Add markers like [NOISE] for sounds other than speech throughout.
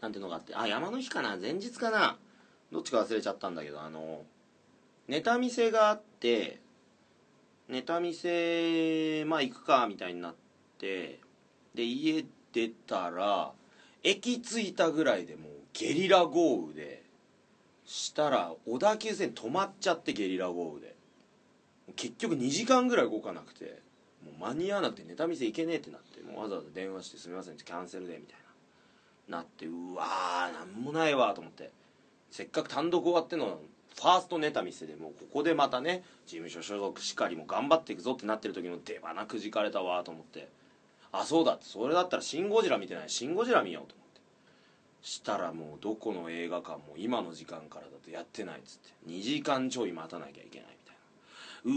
なんていうのがあってあ山の日かな前日かなどっちか忘れちゃったんだけどあのネタ見せがあってネタ見せまあ行くかみたいになってで家出たら駅着いたぐらいでもうゲリラ豪雨でしたら小田急線止まっちゃってゲリラ豪雨で。結局2時間ぐらい動かなくてもう間に合わなくてネタ見せ行けねえってなってもうわざわざ電話して「すみませんキャンセルで」みたいな。なってうわーなんもないわと思って。せっかく単独終わってのファーストネタ見せでもうここでまたね事務所所属しかりも頑張っていくぞってなってる時の出花くじかれたわと思って。あそうだって。それだったら「シン・ゴジラ」見てない「シン・ゴジラ」見ようと思って。したらもうどこの映画館も今の時間からだとやってないっつって。2時間ちょい待たなきゃいけないみたい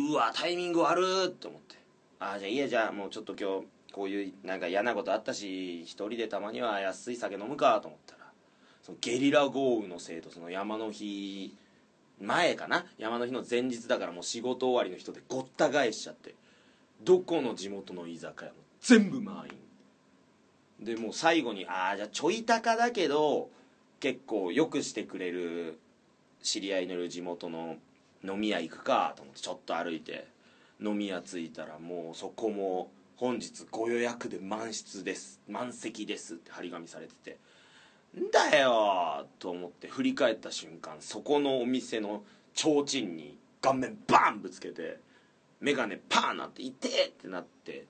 な。うわタイミング悪ーって思って。あじゃあいいやじゃあもうちょっと今日こういうなんか嫌なことあったし一人でたまには安い酒飲むかと思ったらそのゲリラ豪雨のせいとその山の日前かな？山の日の前日だからもう仕事終わりの人でごった返しちゃってどこの地元の居酒屋も全部満員。でもう最後にああじゃあちょい高だけど結構よくしてくれる知り合いのいる地元の飲み屋行くかと思ってちょっと歩いて飲み屋着いたらもうそこも本日ご予約で満室です満席ですって張り紙されててんだよと思って振り返った瞬間そこのお店の提灯に顔面バーンぶつけて眼鏡パーンなって「痛え!」ってなって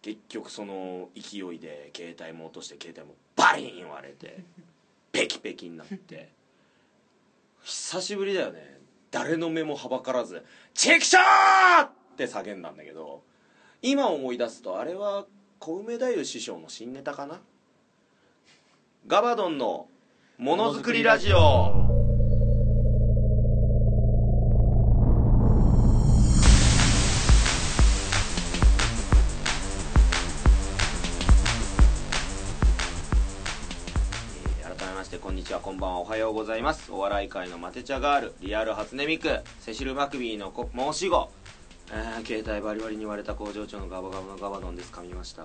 結局その勢いで携帯も落として携帯もバリン割れてペキペキになって久しぶりだよね誰の目もはばからず「チェキショー!」って叫んだんだけど今思い出すとあれは小梅太夫師匠の新ネタかな？ガバドンのものづくりラジオ。改めましてこんにちはこんばんはおはようございます。お笑い界のマテ茶ガールリアル初音ミクセシル・マクビーの申し子、えー携帯バリバリに割れた工場長のガバガバのガバドンです噛みました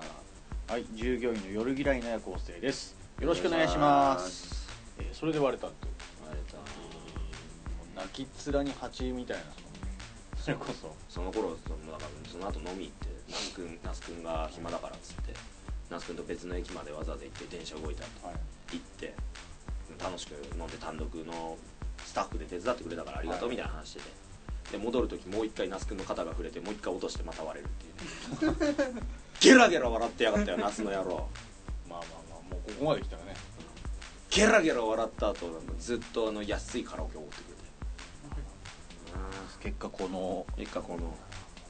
はい、従業員の夜嫌いな夜行性です。よろしくお願いします。えーそれで割れたって。割れた泣き面に蜂みたいな。それこそ。その頃そのだからその後飲み行って那須君那須君が暇だからっつって那須君と別の駅までわざわざ行って電車動いたとはい。行って楽しく飲んで単独のスタッフで手伝ってくれたからありがとうみたいな話してて、で戻る時もう一回那須君の肩が触れてもう一回落としてまた割れるっていう [LAUGHS] ゲラゲラ笑ってやがったよ那須の野郎まあまあまあ、もうここまで来たらね。ゲラゲラ笑った後ずっとあの安いカラオケを持ってくれて結果この。結果この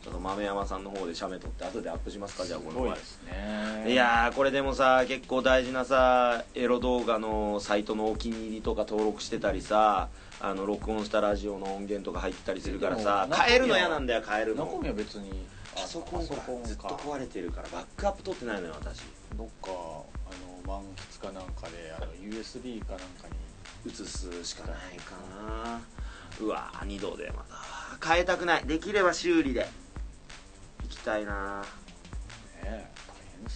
ちょっと豆山さんの方で写メ撮って後でアップしますか？じゃあこの前ですね。いやーこれでもさ結構大事なさエロ動画のサイトのお気に入りとか登録してたりさあの録音したラジオの音源とか入ってたりするからさ変えるの嫌なんだよ変えるの。中身は別に。パソコンか。パソコンずっと壊れてるからバックアップ取ってないのよ私。どっか、あの、満喫かなんかで、あの、USB かなんかに。移すしかないかな。うわー二度でまた。変えたくない。できれば修理で。行きたいな。ね、大変です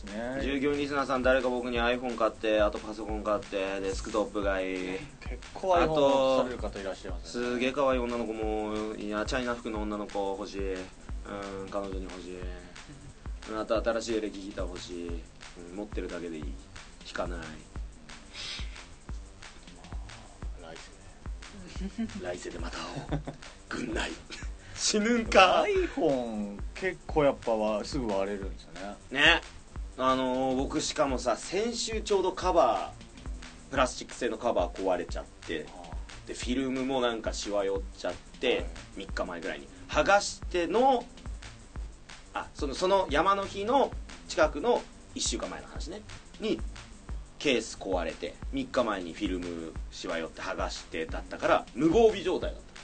ね。従業員リスナーさん誰か僕に iPhone 買ってあとパソコン買ってデスクトップがい。い結構ああとされる方いらっしゃいますね。すげえ可愛い女の子もいやチャイナ服の女の子欲しい。うん彼女に欲しい。うんあと新しいエレキギター欲しい、うん持ってるだけでいい。弾かない。来世ね。[LAUGHS] 来世でまた会おう。[LAUGHS] 軍内死ぬんか。iPhone 結構やっぱはすぐ割れるんですよね。ねあのー僕しかもさ先週ちょうどカバープラスチック製のカバー壊れちゃってでフィルムもなんかしわ寄っちゃって、はい。3日前ぐらいに。剥がしてのあそのその山の日の近くの1週間前の話ね。にケース壊れて3日前にフィルムしわ寄って剥がしてだったから無防備状態だった。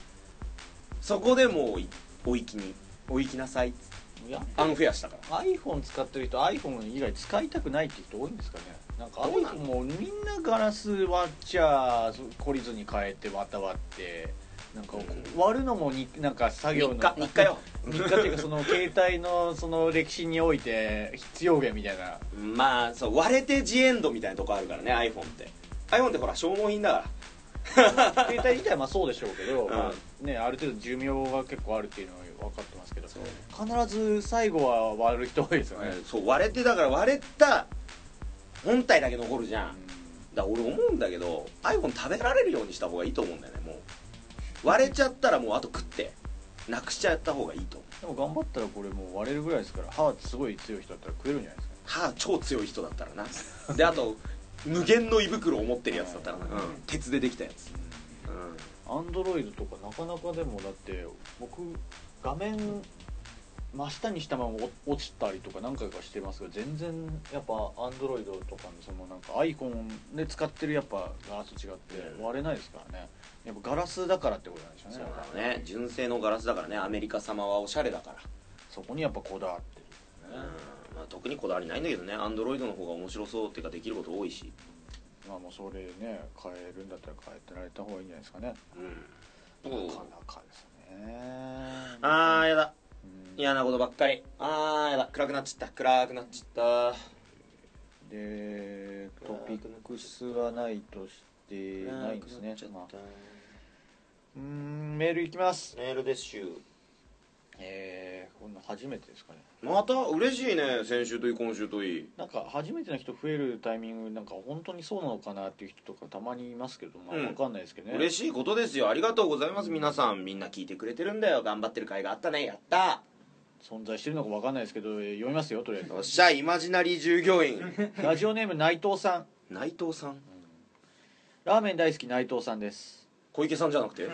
そこでもういお行きにお行きなさいっつっていやアンフェアしたから。iPhone 使ってる人 iPhone 以外使いたくないって人多いんですかね。なんか iPhone のもみんなガラス割っちゃ懲りずに変えて綿割ってなんか割るのもになんか作業の日。課日課よ。日課っていうかその携帯のその歴史において必要源みたいな。まあそう割れてジエンドみたいなとこあるからね iPhone って。iPhone ってほら消耗品だから。携帯自体はまあそうでしょうけど、うん。まあね、ある程度寿命が結構あるっていうのは分かってますけどそう。必ず最後は割る人多いですよね、そう割れてだから割れた本体だけ残るじゃん。だから俺思うんだけど iPhone 食べられるようにした方がいいと思うんだよねもう。割れちゃったらもうあと食ってなくしちゃった方がいいと思う。でも頑張ったらこれもう割れるぐらいですから歯すごい強い人だったら食えるんじゃないですか。歯超強い人だったらな。であと無限の胃袋を持ってるやつだったらな、うん。鉄でできたやつ、うアンドロイドとかなかなかでもだって僕画面真下にしたまま落落ちたりとか何回かしてますが全然やっぱアンドロイドとかのそのなんか iPhone で使ってるやっぱガラスと違って割れないですからね。やっぱガラスだからってことなんでしょうねそうやっぱ。なのね純正のガラスだからね。アメリカ様はおしゃれだから、そこにやっぱこだわってるうん。ね、まあ、特にこだわりないんだけどね。アンドロイドの方が面白そうっていうかできること多いし。まあもうそれね変えるんだったら変えてられた方がいいんじゃないですかね。うん。なかなかですねあーやだ。うん。嫌なことばっかり。あーやだ。暗くなっちゃった。暗くなっちゃっでトピックスはないとしてたないんですね。ちゃった。まあ。うーんメールいきます。メールですしゅえー、こんな初めてですかね。また嬉しいね先週といい今週といい。なんか初めての人増えるタイミングなんか本当にそうなのかなっていう人とかたまにいますけどまあうん。分かんないですけどね、嬉しいことですよ。ありがとうございます。皆さんみんな聞いてくれてるんだよ。頑張ってる甲斐があったね。やった。存在してるのか分かんないですけど、えー読みますよとりあえず。よっしゃイマジナリー従業員。[LAUGHS] ラジオネーム内藤さん。内藤さん。ラーメン大好き内藤さんです。小池さんじゃなくて？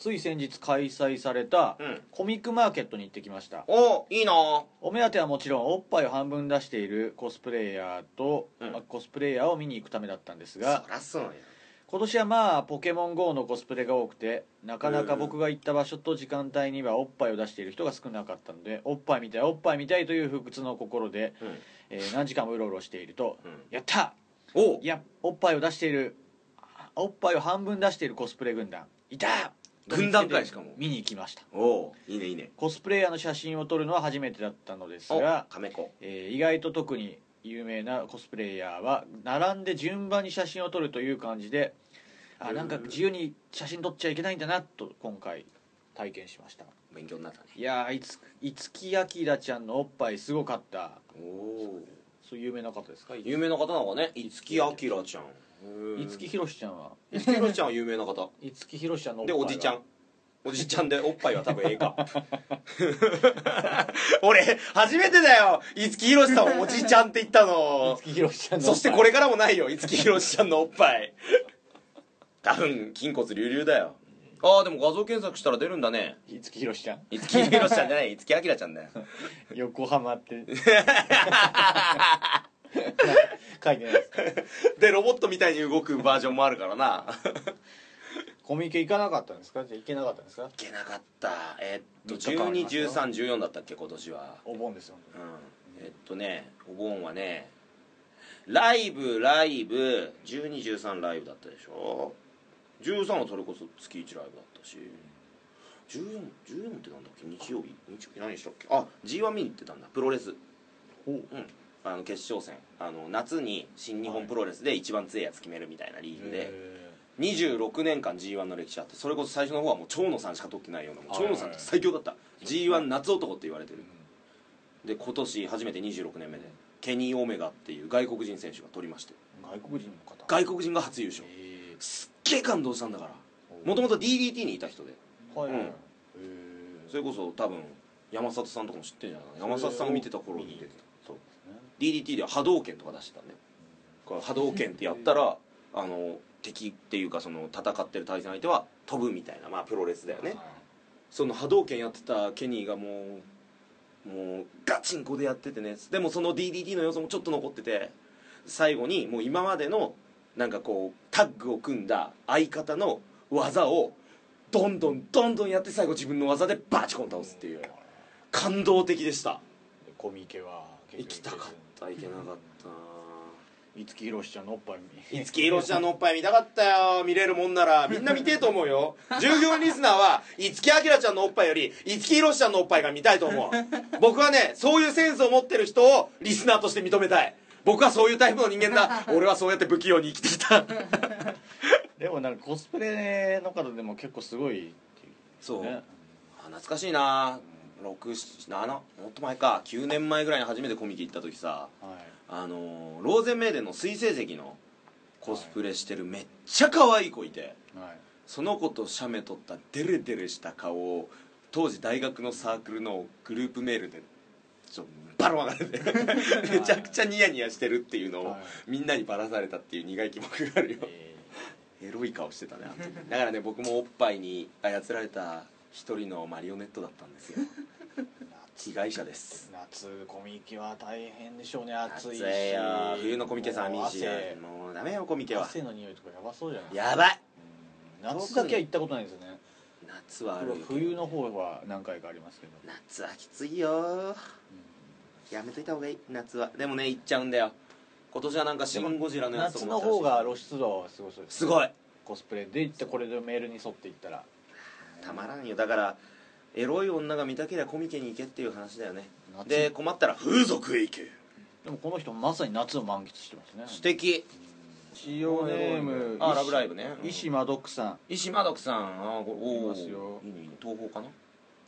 つい先日開催されたうん。コミックマーケットに行ってきました。おいいな。お目当てはもちろんおっぱいを半分出しているコスプレイヤーと、うん。まあコスプレイヤーを見に行くためだったんですそがらそうや。今年はまあポケモン GO のコスプレが多くてなかなか僕が行った場所と時間帯にはおっぱいを出している人が少なかったのでおっぱい見たいおっぱい見たいという不屈の心で、うん。えー何時間もうろうろしているとうん「やった!おいやおっぱいを出しているおっぱいを半分出しているコスプレ軍団いた!」軍団かいしかも見に行きました。おいいねいいね。コスプレイヤーの写真を撮るのは初めてだったのですおが亀子。えー意外と特に有名なコスプレイヤーは並んで順番に写真を撮るという感じであなんか自由に写真撮っちゃいけないんだなと今回体験しました。勉強になったね。いやーいつ五木あきらちゃんのおっぱいすごかった。おおそう有名な方ですか？有名な方なのかね？五木あきらちゃん五木ひろしちゃんは？五木ひろしちゃんは有名な方。五木ひろしちゃんのおっぱでいは？おじちゃん。おじちゃんで [LAUGHS] おっぱいは多分ええか俺初めてだよ。五木ひろしさんをおじちゃんって言ったの。五木ひろしちゃんのそしてこれからもないよ。五木ひろしちゃんのおっぱい。多分筋骨隆々だよ。ああでも画像検索したら出るんだね。五木ひろしちゃん？五木ひろしちゃんじゃない。五木あきらちゃんだよ。[LAUGHS] 横浜って [LAUGHS] 書いてないです。[LAUGHS] でロボットみたいに動くバージョンもあるからな。[LAUGHS] コミケ行かなかったんですか？じゃあ行けなかったんですか？いけなかった。えっと三日間ありますよ。121314だったっけ？今年は。お盆ですよ。うん。えっとねお盆はねライブライブ。1213ライブだったでしょ？13はそれこそ月1ライブだったし。1414ってなんだっけ？日曜日？日曜日？何したっけ？あ G1 見に行ってたんだ。プロレス。お。うんあの決勝戦あの夏に新日本プロレスで一番強いやつ決めるみたいなリーグで、へ26年間 G1 の歴史あってそれこそ最初の方はもう長野さんしか取ってないような長野さんって最強だった。G1 夏男って言われてる。で今年初めて26年目でケニー・オメガっていう外国人選手が取りまして。ー外国人の方。外国人が初優勝。へすっげえ感動したんだから。ー。もともと DDT にいた人で。はいはい、うん。へそれこそ多分山里さんとかも知ってるんじゃないかな。山里さんが見てた頃に出てた DDT では波動拳とか出してたんでこれ波動拳ってやったらあの敵っていうかその戦ってる対戦相手は飛ぶみたいなまあプロレスだよね。その波動拳やってたケニーがもうもうガチンコでやっててね。でもその DDT の要素もちょっと残ってて最後にもう今までのなんかこうタッグを組んだ相方の技をどんどんどんどんやって最後自分の技でバチコン倒すっていう。感動的でした。コミケは行きたかった行けなかった五木ひろしちゃんのおっぱい見。五木ひろしちゃんのおっぱい見たかったよ見れるもんなら。みんな見てえと思うよ。[LAUGHS] 従業員リスナーは五木ひらちゃんのおっぱいより五木ひろしちゃんのおっぱいが見たいと思う。僕はねそういうセンスを持ってる人をリスナーとして認めたい。僕はそういうタイプの人間だ。俺はそうやって不器用に生きてきた。[LAUGHS] でもなんかコスプレの方でも結構すごいっていうそう、ねあ懐かしいな67もっと前か。9年前ぐらいに初めてコミケ行った時さはい。あのーローゼンメイデンの水星石のコスプレしてるめっちゃ可愛い子いてはい。その子と写メ撮ったデレデレした顔を当時大学のサークルのグループメールでちょバラバラでめちゃくちゃニヤニヤしてるっていうのをはい。みんなにバラされたっていう苦い記憶があるよ。えエロい顔してたねだからね僕もおっぱいに操られた一人のマリオネットだったんですよ。ー [LAUGHS] 被害者です。夏コミケは大変でしょうね暑いし。冬のコミケ寒いしもう汗。もうダメよコミケは。汗の匂いとかやばそうじゃない？やばい。うん。夏だけは行ったことないですよね。夏はあるよ冬の方は何回かありますけど。夏はきついよ。やめといた方がいい。夏は。でもね行っちゃうんだよ。今年はなんか「シン・ゴジラ」のやつと夏かもあったらし。いの方が露出度はすごそうですすごい。コスプレで行ってこれでメールに沿っていったらたまらんよ。だからエロい女が見たけりゃコミケに行けっていう話だよね。夏。で困ったら風俗へ行け。でもこの人まさに夏を満喫してますね。素敵。使用ネームあラブライブね。うん石マドックさん。石マドクさん。あこれおいおますよ。いいね。いいね東宝かな？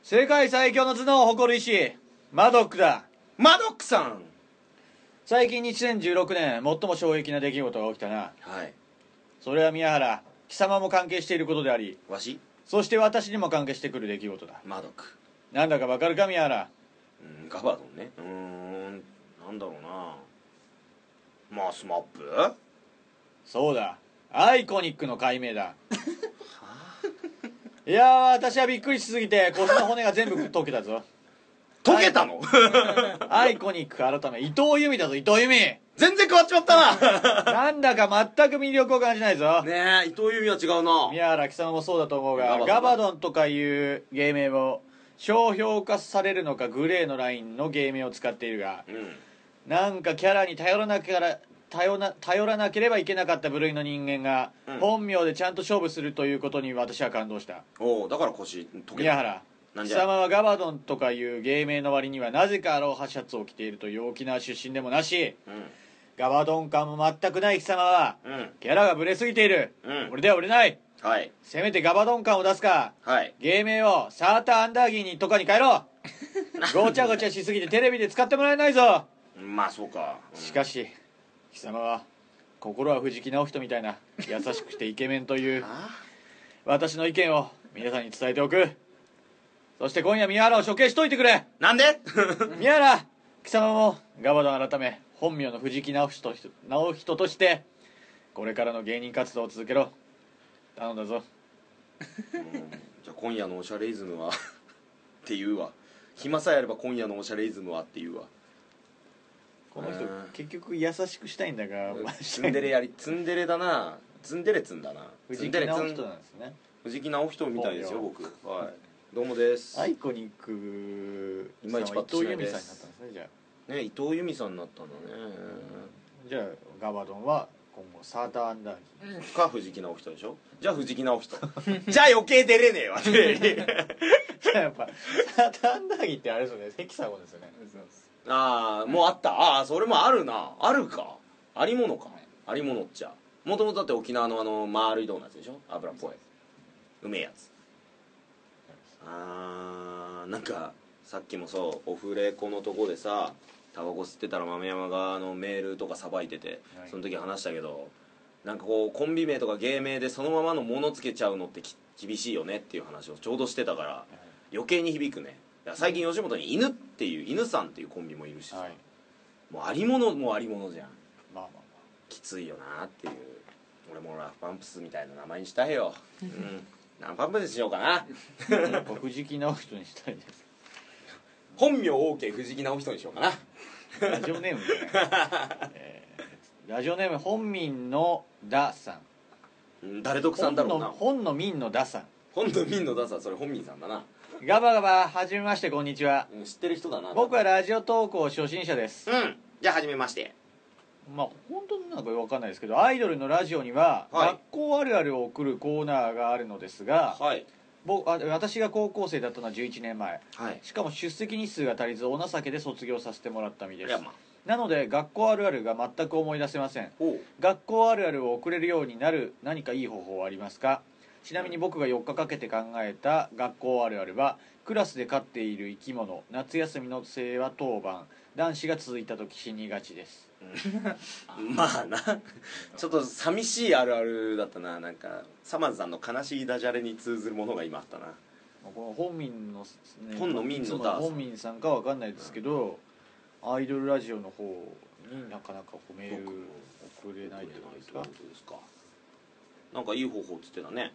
世界最強の頭脳を誇る石マドックだ。マドックさん！最近2016年最も衝撃な出来事が起きたな。はい。それは宮原貴様も関係していることでありわし？そして私にも関係してくる出来事だ。マドック。なんだかわかるか宮原？うんガバドンね。うーんなんだろうな。まあ SMAP？そうだ。 ICONIQの改名だ。いやー私はびっくりしすぎて腰の骨が全部溶けたぞ溶けたの？[LAUGHS] ICONIQ改め伊藤ゆみだぞ伊藤ゆみ。全然変わっちまったな。[LAUGHS] なんだか全く魅力を感じないぞ。ねえ伊藤ゆみは違うな。宮原貴様もそうだと思うがガバドンとかいう芸名を商標化されるのかグレーのラインの芸名を使っているがうん。なんかキャラに頼らなきゃ頼な頼らなければいけなかった部類の人間が、うん。本名でちゃんと勝負するということに私は感動した。おおだから腰溶けた。宮原なんじゃ？貴様はガバドンとかいう芸名の割にはなぜかアロハシャツを着ているという沖縄出身でもなしうん。ガバドン感も全くない貴様はうん。キャラがブレすぎている、うん。俺では売れない。はい。せめてガバドン感を出すか。はい。芸名をサーターアンダーギーにとかに変えろ。[LAUGHS] ごちゃごちゃしすぎてテレビで使ってもらえないぞ。まあそうか、うん。しかし貴様は心は藤木直人みたいな優しくてイケメンというあ。私の意見を皆さんに伝えておくそして今夜宮原を処刑しといてくれ。なんで？[LAUGHS] 宮原貴様もガバドン改め本名の藤木直人直人としてこれからの芸人活動を続けろ。頼んだぞ。うん。じゃあ今夜のおしゃれイズムは？[LAUGHS] って言うわ。暇さえあれば今夜のおしゃれイズムはって言うわ。この人うん。結局優しくしたいんだがツンデレやりツンデレだな。ツンデレツンだな。ツ藤ンデレツ木直人ンなんですね。藤木直人みたいですよ本僕。はいどうもです。アイコニックいまいちパッ伊藤由いですさんになったんですねじゃあ。ね伊藤由美さんになったんだね。じゃあガバドンは今後サーターアンダーギ [LAUGHS] か藤木直人でしょ？じゃあ藤木直人。[LAUGHS] じゃあ余計出れねえわ。テレビーやっぱサーターアンダーギーってあれですよね。ヘキサゴンですよね。ああもうあった。ああそれもあるな。あるか。ありものか。ありものっちゃ。もともとだって沖縄のあの丸いドーナツでしょ？油っぽい。うめえやつあーなんかさっきもそうオフレコのとこでさタバコ吸ってたら豆山があのメールとかさばいててはい。その時話したけどなんかこうコンビ名とか芸名でそのままのものつけちゃうのってき厳しいよねっていう話をちょうどしてたから余計に響くね。いや最近吉本に犬っていう犬さんっていうコンビもいるしさ、はい。もうありものもありものじゃん。まあまあきついよなっていう。俺もラフパンプスみたいな名前にしたいよ。[LAUGHS] うんラフパンプスにしようかな。藤木直人にしたいです。本名 OK 藤木直人にしようかな。ラジオネームみたいな、えーラジオネーム本民のダさん。うん誰得さんだろうな。本の本の民のダさん。本の民のダサそれ本民さんだな、ガバガバはじめましてこんにちは。うん、知ってる人だな。僕はラジオ投稿初心者です。うんじゃあ始めましてまあ本当になんか分かんないですけどアイドルのラジオにははい。学校あるあるを送るコーナーがあるのですが、はい。僕あ私が高校生だったのは11年前。はい。しかも出席日数が足りずお情けで卒業させてもらった身です。いやまあ。なので学校あるあるが全く思い出せません。おう。学校あるあるを送れるようになる何かいい方法はありますか？ちなみに僕が4日かけて考えた学校あるあるはクラスで飼っている生き物夏休みの生は当番。男子が続いた時死にがちです [LAUGHS] まあな。ちょっと寂しいあるあるだったな。なんかサマーズさんの悲しいダジャレに通ずるものが今あったな。この本民の、ね、本の民のダ本民さんかわかんないですけど、アイドルラジオの方になかなかこうメール送れないんじゃないですか？ですか？なんかいい方法っつってたね。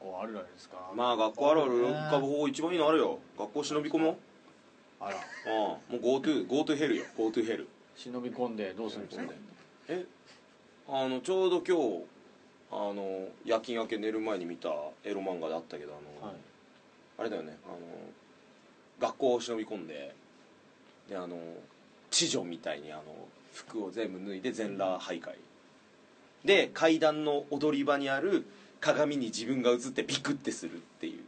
学校あるあるですか？まあ学校あるある。浮かぶ方法一番いいのあるよ。学校忍び込もう。あら。うん。もう GoTo GoTo ヘルよ。GoTo ヘル忍び込んでどうするんですかえあのちょうど今日あの夜勤明け寝る前に見たエロ漫画であったけどあの、はい。あれだよねあの学校を忍び込んでであの知女みたいにあの服を全部脱いで全裸徘徊。で階段の踊り場にある鏡に自分が映ってビクってするっていうっ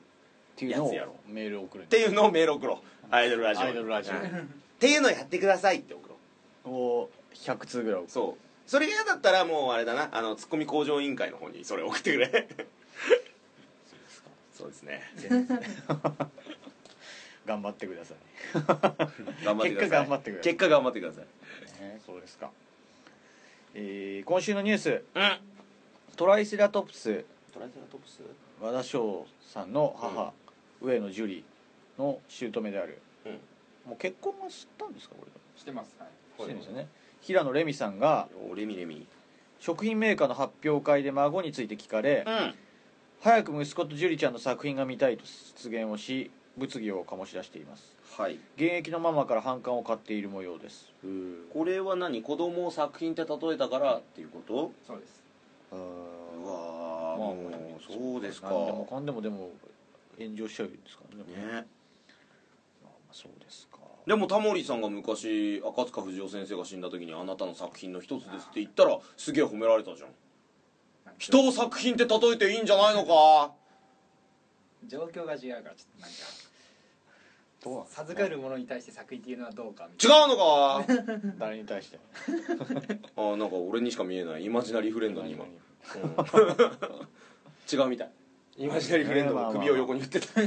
ていうのをやつやろメール送るっていうのをメール送ろう。アイドルラジオ。アイドルラジオ。うんっていうのをやってくださいって送を100通ぐらい送る。そう。それが嫌だったらもうあれだな。あのツッコミ向上委員会の方にそれ送ってくれ。そうですね。[LAUGHS] 頑張ってください。頑張ってください。結果頑張ってください。結果頑張ってください。ねそうですか。えー今週のニュース。うん。トライセラトプス。トライセラトプス？和田翔さんの母、上野樹里の姑である。うん。もう結婚はしたんですかこれ。してますはいしてるんですよね。平野レミさんがおレミレミ。食品メーカーの発表会で孫について聞かれ、うん。早く息子と樹里ちゃんの作品が見たいと出言をし物議を醸し出しています。はい。現役のママから反感を買っている模様です。これは何？子供を作品って例えたからっていうこと？そうです。ううわわーまあもうそうですか。何でもかんでもでも炎上しちゃうんですからねねまあまあそうですかでもタモリさんが昔赤塚不二夫先生が死んだ時にあなたの作品の一つですって言ったらすげえ褒められたじゃん。人を作品って例えていいんじゃないのか。状況が違うからちょっとなんかどう授かるものに対して作品っていうのはどうかみ違たいうのか？[LAUGHS] 誰に対して？[LAUGHS] あーなんか俺にしか見えないイマジナリーフレンドに今、うん。[LAUGHS] 違うみたい。イマジナリーフレンドが首を横に振ってた。そう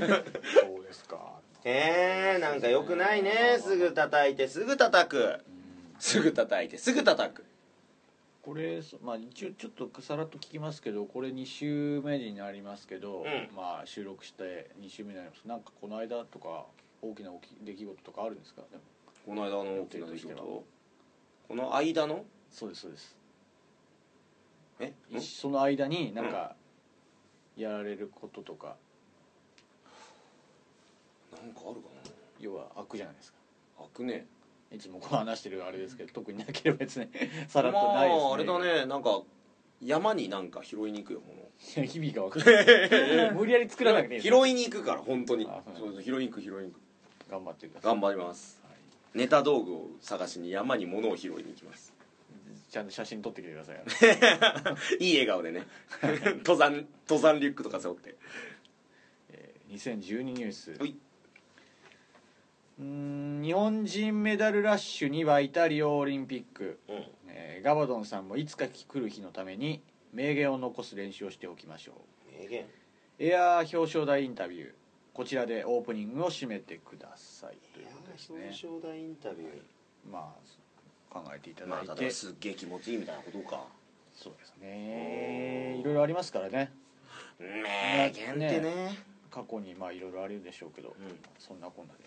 ですかえー、なんかよくないね。すぐ叩いてすぐ叩く。すぐ叩いてすぐ叩く。これそまあ一応ちょっとさらっと聞きますけどこれ2週目になりますけど、ん。まあ収録して2週目になります。なんかこの間とか大きな出来事とかあるんですか？この間の大きな出来事？この間の？そうですそうです。え？一その間になんかやられることとかなんかあるか要は悪じゃないですか。な開くね。いつもこう話してるあれですけど特になければ別に [LAUGHS] さらっまとないですね、ああれだね。なんか山になんか拾いに行くよも [LAUGHS] いや日々が分かる無理やり作らなくていい拾いに行くから本当に。あそうそうそう拾いに行く拾いに行く。頑張ってください。頑張ります。はいネタ道具を探しに山に物を拾いに行きます。ちゃんと写真撮ってきてください [LAUGHS] いい笑顔でね。登山登山リュックとか背負って。えー2012ニュース。はいうーん日本人メダルラッシュに沸いたリオオリンピック、うん。えーガバドンさんもいつか来る日のために名言を残す練習をしておきましょう。名言。エアー表彰台インタビュー。こちらでオープニングを締めてください。ということですね。彰台インタビュー。まあ考えていたまだいて、あ例えばすっげえ気持ちいいみたいなことか。そうですね。いろいろありますからね。名言ってね。過去にまあいろいろあるでしょうけど、ん。そんなこんなで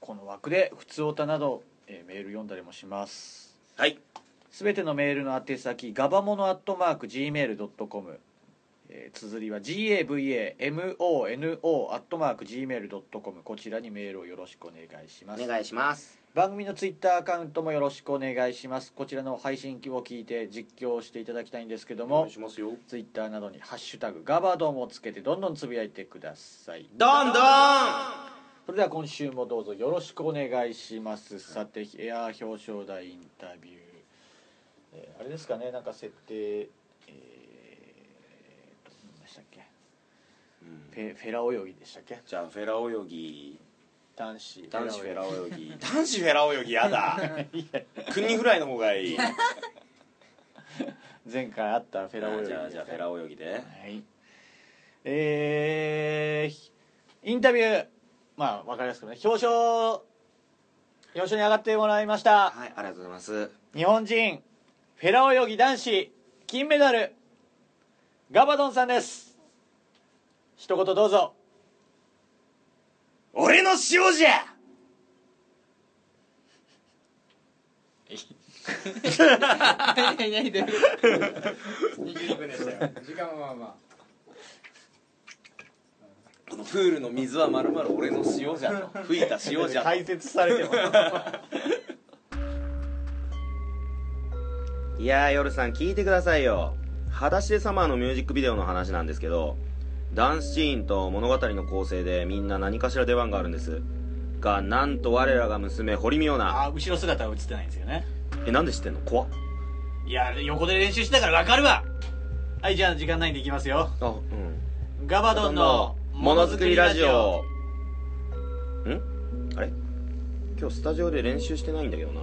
この枠で「ふつおた」など、えーメール読んだりもします。はい。すべてのメールの宛先ガバモノアットマーク Gmail.com えー綴りは GAVAMONO アットマーク Gmail.com こちらにメールをよろしくお願いします。お願いします。番組のツイッターアカウントもよろしくお願いします。こちらの配信を聞いて実況していただきたいんですけどお願もいしますよ。ツイッターなどに「ハッシュタグガバドン」をつけてどんどんつぶやいてください。どんどんそれでは今週もどうぞよろしくお願いします。さてエアー表彰台インタビュー、えーあれですかねなんか設定えー、何でしたっけ？フェフェラ泳ぎでしたっけ？じゃあフェラ泳ぎ。男子男子フェラ泳泳ぎ。[LAUGHS] 男子フェラ泳ぎやだ。国フライの方がいい。ぎ [LAUGHS] 前回あったフェラ泳ぎじゃあじゃあフェラ泳ぎで。はい。えー、インタビューまあ分かりやすくね。表彰表彰に上がってもらいました。はいありがとうございます。日本人フェラ泳ぎ男子金メダルガバドンさんです。一言どうぞ。俺の塩じゃ！何何で22分でしたよ。時間はまあプールの水はまるまる俺の塩じゃと吹いた塩じゃと解説されてますいやー夜さん聞いてくださいよ「裸足でサマー」のミュージックビデオの話なんですけどダンスシーンと物語の構成でみんな何かしら出番があるんです。がなんと我らが娘堀美央奈。あ後ろ姿は映ってないんですよね。えなんで知ってんの？怖っ。いや横で練習してたから分かるわ。はいじゃあ時間ないんでいきますよ。あうん。ガバドンのものづくりラジオ。ん？あれ？今日スタジオで練習してないんだけどな。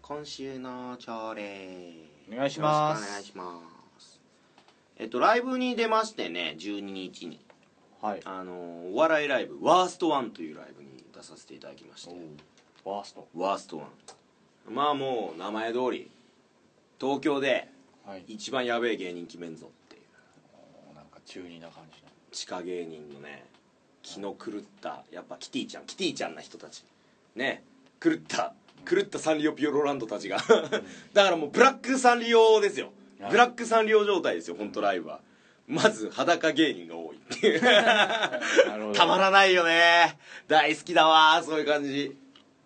今週の朝礼。お願いします。お願いします。えっとライブに出ましてね12日にはい。あのお笑いライブワーストワンというライブに出させていただきまして。ワースト。ワーストワン。まあもう名前通り東京ではい。一番やべえ芸人決めんぞっていう。なんか中二な感じの。地下芸人のね気の狂ったやっぱキティちゃんキティちゃんな人たち。ね。狂った狂ったサンリオピューロランドたちが。だからもうブラックサンリオですよ。はい。ブラックサンリオ状態ですよ本当ライブは。まず裸芸人が多いっていう。なるほど。たまらないよね。大好きだわそういう感じ。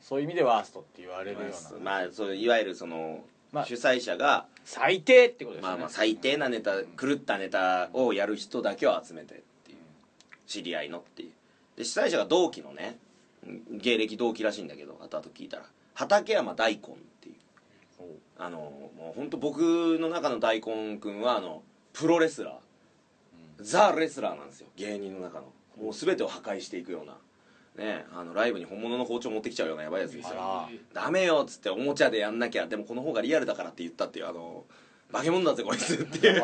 そういう意味でワーストって言われるような。まあそういわゆるその、まあ主催者が最低ってことですよね。まあまあ最低なネタ狂ったネタをやる人だけを集めてっていう知り合いのっていう。で主催者が同期のね芸歴同期らしいんだけど後々聞いたら畠山大根っていう。あのもう本当僕の中の大根くんはあのプロレスラー、ザ・レスラーなんですよ芸人の中の。もう全てを破壊していくようなねあのライブに本物の包丁持ってきちゃうようなやばいやつですよ。あダメよっつっておもちゃでやんなきゃ。でもこの方がリアルだからって言ったっていうあの化け物だぜこいつっていう。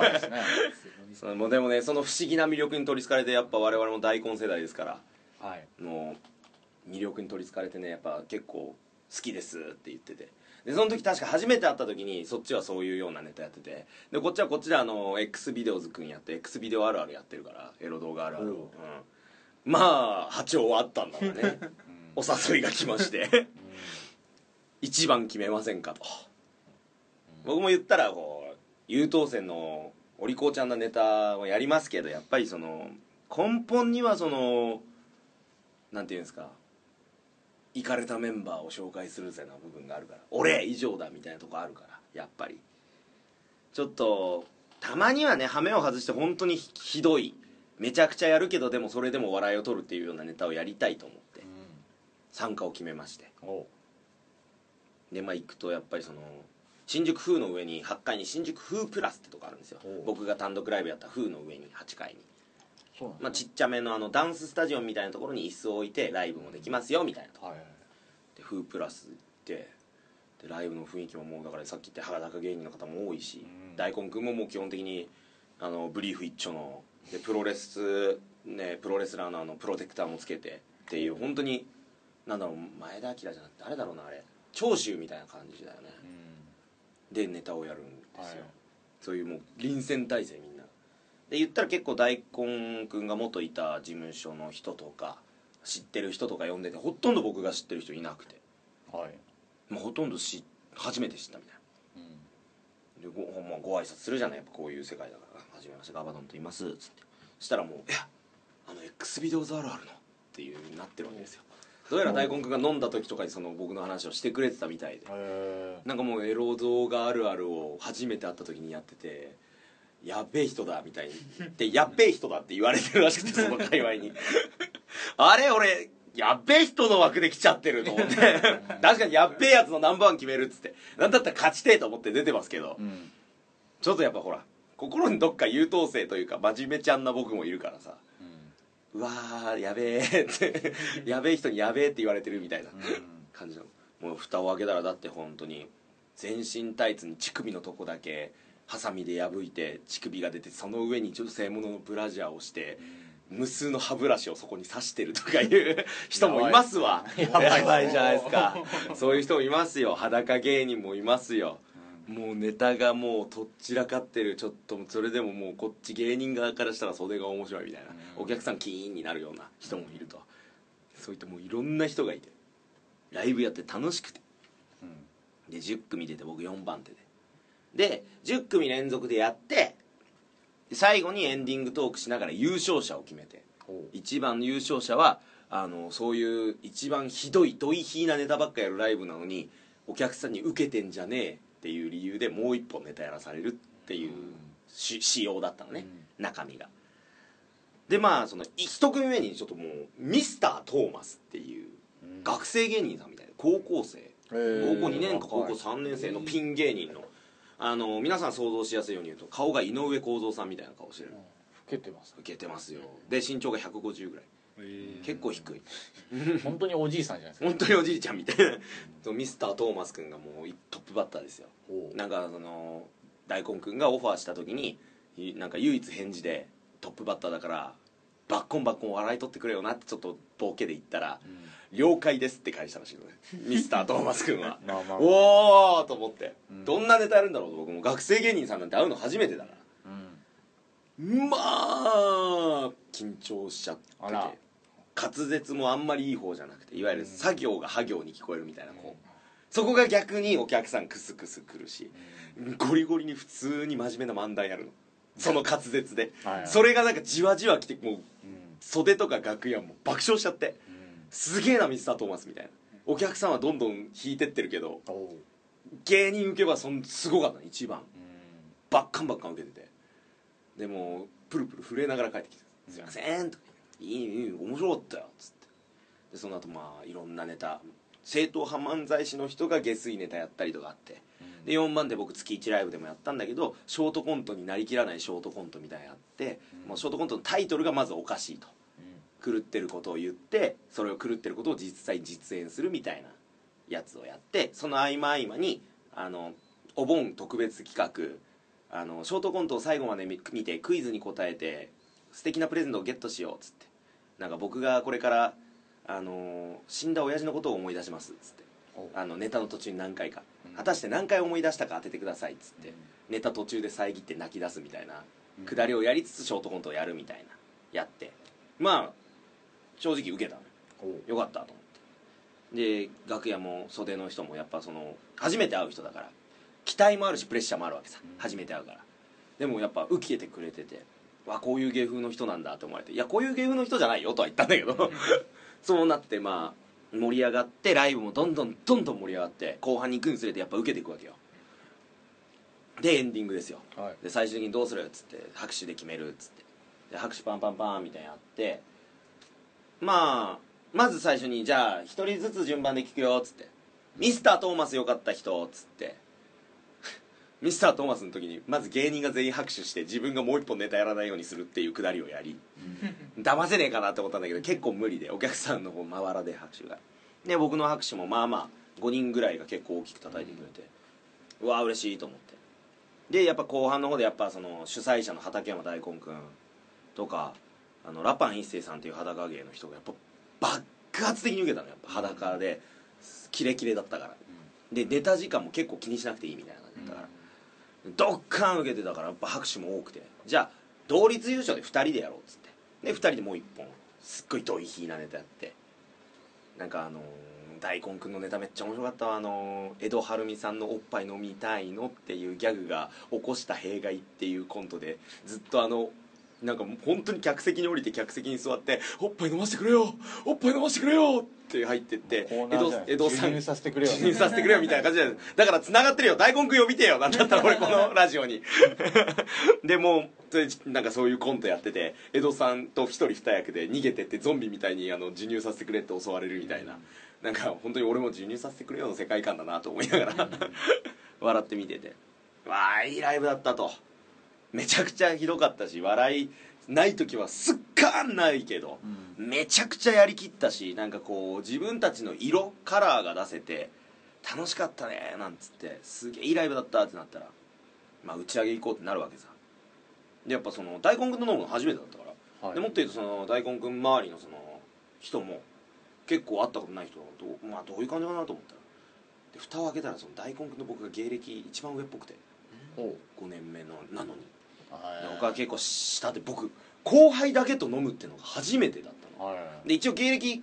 [LAUGHS] そのでもねその不思議な魅力に取りつかれてやっぱ我々も大根世代ですから。はい。もう魅力に取りつかれてねやっぱ結構好きですって言ってて。でその時確か初めて会った時にそっちはそういうようなネタやってて。でこっちはこっちであの X ビデオズくんやって X ビデオあるあるやってるからエロ動画あるある、おう。うん、まあ波長はあったんだろうね。[LAUGHS] お誘いが来まして。一番決めませんかと。僕も言ったらこう優等生のお利口ちゃんなネタをやりますけどやっぱりその根本にはそのなんていうんですか。行かれたメンバーを紹介するぜな部分があるから。俺以上だみたいなとこあるからやっぱり。ちょっとたまにはね羽目を外して本当にひひどいめちゃくちゃやるけどでもそれでも笑いを取るっていうようなネタをやりたいと思って。参加を決めまして。おでまあ行くとやっぱりその新宿風の上に8階に新宿風プラスってとこあるんですよ。僕が単独ライブやった風の上に8階に、まあ、ちっちゃめのあのダンススタジオみたいなところに椅子を置いてライブもできますよみたいなとこ。で風プラス行ってでライブの雰囲気ももうだからさっき言った裸芸人の方も多いし、うん。大根君ももう基本的にあのブリーフ一丁のでプロレスねプロレスラーのあのプロテクターもつけてっていう本当になんだろう前田明じゃなくて誰だろうなあれ。長州みたいな感じだよね。でネタをやるんですよ、はい。そういうもう臨戦態勢みんな。で言ったら結構大根くんが元いた事務所の人とか知ってる人とか呼んでてほとんど僕が知ってる人いなくて。はい。もうほとんどし初めて知ったみたいな。でご,、まあ、ご挨拶するじゃないやっぱこういう世界だから「はじめましてガバドンと言います」っつって。そしたらもう「いやあの X ビデオズあるあるのっていうなってるわけですよ。どうやら大根君が飲んだ時とかにその僕の話をしてくれてたみたいで。へなんかもうエロ動画あるあるを初めて会った時にやっててやっべえ人だみたいに。で [LAUGHS] やっべえ人だって言われてるらしくてその界隈に。[LAUGHS] あれ俺やっべえ人の枠で来ちゃってると思って。確かにやっべえやつのナンバーワン決めるっつって。なんだったら勝ちてえと思って出てますけど。えうん。ちょっとやっぱほら心にどっか優等生というか真面目ちゃんな僕もいるからさ。うわーやべえって [LAUGHS] やべえ人にやべえって言われてるみたいな感じの。もう蓋を開けたらだって本当に全身タイツに乳首のとこだけハサミで破いて乳首が出てその上に女性もののブラジャーをして無数の歯ブラシをそこに刺してるとかいう [LAUGHS] 人もいますわ。やばいじゃないですか。[LAUGHS] そういう人もいますよ。裸芸人もいますよもうネタがもうとっちらかってる。ちょっとそれでももうこっち芸人側からしたら袖が面白いみたいな。お客さんキーンになるような人もいると。そういったもういろんな人がいて。ライブやって楽しくて。で10組出て僕4番手で。で10組連続でやってで最後にエンディングトークしながら優勝者を決めて。一番の優勝者はあのそういう一番ひどいドイヒーなネタばっかやるライブなのにお客さんに受けてんじゃねえっていう理由でもう一本ネタやらされるっていうし仕様だったのね、中身が。でまあその一組目にちょっともうミスタートーマスっていう学生芸人さんみたいな高校生。高校2年か高校3年生のピン芸人のあの皆さん想像しやすいように言うと顔が井上公造さんみたいな顔してる。老けてます。受けてますよ。で身長が150ぐらい結構低い。[LAUGHS] 本当におじいさんじゃないですか。本当におじいちゃんみたいな。そうミスタートーマス君がもうトップバッターですよ。なんかその大根君がオファーした時にいなんか唯一返事でトップバッターだからバッコンバッコン笑い取ってくれよなってちょっとボケで言ったら「了解です」って返したらしいのね。ミスタートーマス君は。[LAUGHS] まあまあおおと思って、うん。どんなネタやるんだろうと僕も。学生芸人さんなんて会うの初めてだから。うん。まあ緊張しちゃってて滑舌もあんまりいい方じゃなくていわゆる作業がは行に聞こえるみたいなこうそこが逆にお客さんクスクスくるしゴリゴリに普通に真面目な漫談やるの。その滑舌で。はいはい。それがなんかじわじわ来てもううん。袖とか楽屋も爆笑しちゃってすげえなミスタートーマスみたいな。お客さんはどんどん引いてってるけど芸人受けはそんすごかったの一番。バッカンバッカン受けてて。でもプルプル震えながら帰ってきて「すいません」とか言って「いいいい面白かったよ」っつって。でその後まあいろんなネタ。正統派漫才師の人が下水ネタやったりとかあって。で4番で僕月1ライブでもやったんだけどショートコントになりきらないショートコントみたいなのやって、もうショートコントのタイトルがまずおかしいと。狂ってることを言ってそれを狂ってることを実際実演するみたいなやつをやってその合間合間にあのお盆特別企画あのショートコントを最後まで見見てクイズに答えて素敵なプレゼントをゲットしようっつってなんか僕がこれからあの死んだ親父のことを思い出しますっつって。あのネタの途中に何回か。うん。果たして何回思い出したか当ててくださいっつって。ネタ途中で遮って泣き出すみたいな。くだりをやりつつショートコントをやるみたいなやって。まあ正直受けたのよ。かったと思って。で楽屋も袖の人もやっぱその初めて会う人だから期待もあるしプレッシャーもあるわけさ。初めて会うから。でもやっぱ受けてくれててわこういう芸風の人なんだって思われていやこういう芸風の人じゃないよとは言ったんだけど [LAUGHS] そうなってまあ盛り上がってライブもどんどんどんどん盛り上がって後半に行くにつれてやっぱ受けていくわけよ。でエンディングですよ。はい。で最終的にどうするっつって拍手で決めるっつって。で拍手パンパンパンみたいなのやってまあまず最初にじゃあ一人ずつ順番で聞くよっつって。ミスタートーマスよかった人っつってミスタートーマスの時にまず芸人が全員拍手して自分がもう一本ネタやらないようにするっていうくだりをやり。騙せねえかなって思ったんだけど結構無理でお客さんの方まばらで拍手が。で僕の拍手もまあまあ5人ぐらいが結構大きく叩いてくれて、うわ嬉しいと思って。でやっぱ後半の方でやっぱその主催者の畠山大根くんとかあのラパン一世さんっていう裸芸の人がやっぱ爆発的に受けたの。やっぱ裸でキレキレだったから。でネタ時間も結構気にしなくていいみたいな感じだったから、ドッカン受けてたからやっぱ拍手も多くて。じゃあ同率優勝で2人でやろうっつって。で2人でもう1本すっごいドイヒーなネタやって。なんかあのー大根くんのネタめっちゃ面白かったわ。あの江戸晴美さんのおっぱい飲みたいのっていうギャグが起こした弊害っていうコントでずっとあのなんか本当に客席に降りて客席に座って「おっぱい飲ませてくれよおっぱい飲ませてくれよ」って入ってって江戸江戸さん授乳させてくれよ。授乳させてくれよみたいな感じでだから繋がってるよ。大根くん呼びてよ。なんだったら [LAUGHS] 俺このラジオに。[LAUGHS] でもうでなんかそういうコントやってて江戸さんと一人二役で逃げてってゾンビみたいにあの授乳させてくれって襲われるみたいな、なんか本当に俺も授乳させてくれよの世界観だなと思いながら。笑って見てて。わあいいライブだったとめちゃくちゃひどかったし笑いない時はすっかんないけど、めちゃくちゃやりきったしなんかこう自分たちの色カラーが出せて楽しかったねなんつってすげえいいライブだったってなったらまあ打ち上げ行こうってなるわけさ。でやっぱその大根くんと飲むの初めてだったから、はい。でもっと言うとその大根くん周りのその人も結構会ったことない人どう,、まあ、どういう感じかなと思ったら。で蓋を開けたらその大根くんと僕が芸歴一番上っぽくて。ほ5年目のなのに。うはい。で僕は結構下で僕後輩だけと飲むっていうのが初めてだったの。はい。で一応芸歴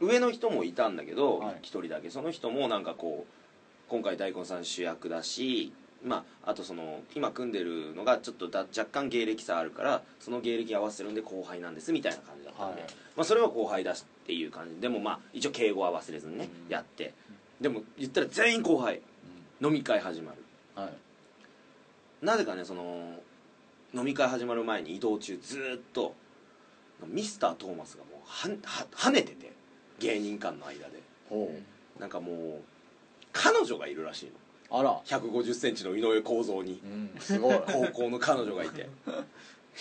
上の人もいたんだけどはい。一、人だけ。その人もなんかこう今回大根さん主役だしまああとその今組んでるのがちょっとだ若干芸歴差あるからその芸歴合わせるんで後輩なんですみたいな感じだったんで、はい。まあ、それは後輩だしっていう感じ。でもまあ一応敬語は忘れずにね、うん。やって。でも言ったら全員後輩。飲み会始まる。はい。なぜかねその飲み会始まる前に移動中ずーっとミスタートーマスがもうはは跳ねてて芸人間の間で。ほなんかもう彼女がいるらしいの。うあら。1 5 0センチの井上公造に。うんすごい。[LAUGHS] 高校の彼女がいて。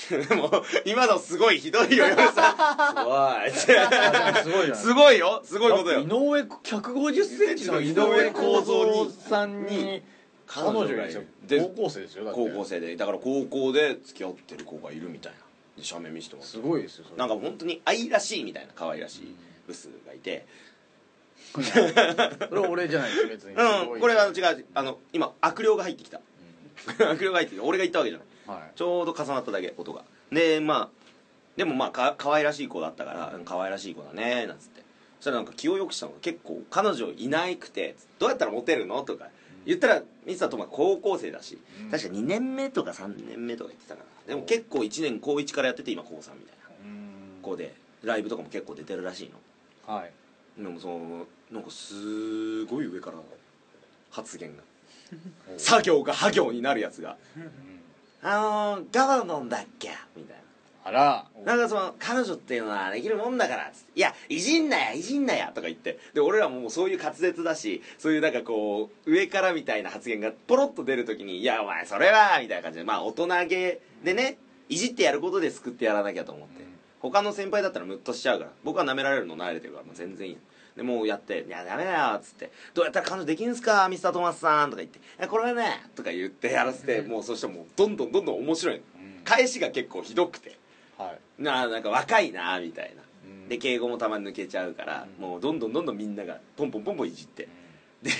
でも今のすごいひどいよ嫁さん。[LAUGHS] すごい。すごいすごいよ。すごいことよ。井上150センチの井上公造さんに彼女がいる。んで高校生ですよだって。高校生で。だから高校で付き合ってる子がいるみたいな。で写メ見せてもらって。すごいですよそれ。なんか本当に愛らしいみたいな可愛らしいブスがいて。それは俺じゃないです別に。うんこれは違うあの今悪霊が入ってきた。悪霊が入ってきた俺が言ったわけじゃない。はい。ちょうど重なっただけ音が。でまあでもまあか可愛らしい子だったからうん可愛らしい子だねなんつって。そしたらなんか気を良くしたのが結構彼女いなくてどうやったらモテるの？とか言ったらミスタートマ高校生だしうん。確か2年目とか3年目とか言ってたかな。でも結構1年高1からやってて今高3みたいな。うん。子でライブとかも結構出てるらしいの。はい。でもそのなんかすごい上から発言が。[LAUGHS] 作業が破行になるやつが「あのー、ガバドンだっけ?」みたいあら。ななんかその彼女っていうのはできるもんだから。つって「いやいじんなやいじんなや」とか言って。で俺らももうそういう滑舌だしそういうなんかこう上からみたいな発言がポロッと出るときに「いやお前それは」みたいな感じで。まあ大人げでねいじってやることで救ってやらなきゃと思って、他の先輩だったらムッとしちゃうから。僕は舐められるの慣れてるからもう全然いいでもうやって「いやダメだよ」っつって「どうやったら彼女できるんすかミスタートマスさん」とか言って「いやこれはね」とか言ってやらせてもうそしてもうどんどんどんどん面白い。のうん。返しが結構ひどくてはい。なあなんか若いなみたいな。うん。で敬語もたまに抜けちゃうから、うん。もうどんどんどんどんみんながポンポンポンポンいじって。で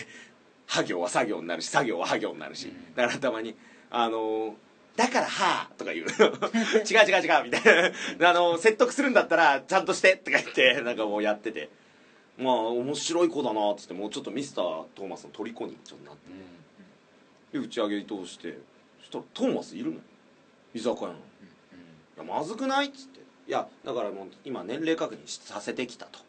作業は作業になるし作業は作業になるし、うん。だからたまにあのーだからはあ」とか言う [LAUGHS] 違う違う違うみたいな、あのー説得するんだったらちゃんとしてとか言ってなんかもうやってて。まあ面白い子だなっつってもうちょっとミスタートーマスの虜にちょっとなって。で打ち上げ通して。そしたらトーマスいるの居酒屋の「いやまずくない?」っつって「いやだからもう今年齢確認しさせてきた」と。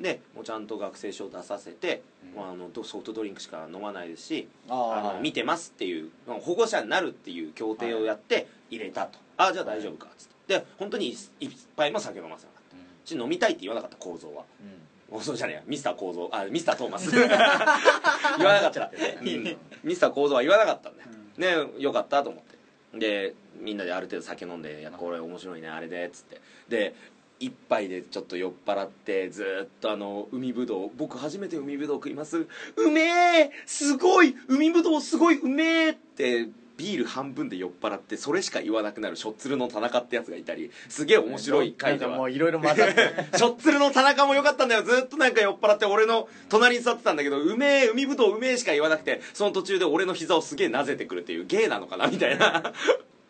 でもうちゃんと学生証出させて、うん。まあ、あのどソフトドリンクしか飲まないですしああのあ見てますっていうまあ保護者になるっていう協定をやって入れたと、あじゃあ大丈夫かっつって。で本当に一杯も酒飲ませなかった。し飲みたいって言わなかった構造は。構造じゃねえや。ミスター構造。あミスタートーマス。[LAUGHS] 言わなかった。うん。ミスター構造は言わなかったんだよ、ねよかったと思ってでみんなである程度酒飲んで「いやこれ面白いねあれで」っつって。で一杯でちょっと酔っ払ってずっとあの海ぶどう僕初めて海ぶどう食います。うめえすごい！海ぶどうすごい！うめえってビール半分で酔っ払ってそれしか言わなくなるしょっつるの田中ってやつがいたりすげえ面白い回でもういろいろ混ざって。[LAUGHS] しょっつるの田中も良かったんだよ。ずっとなんか酔っ払って俺の隣に座ってたんだけどうめえ海ぶどううめえしか言わなくてその途中で俺の膝をすげえなぜてくるっていう芸なのかなみたいな。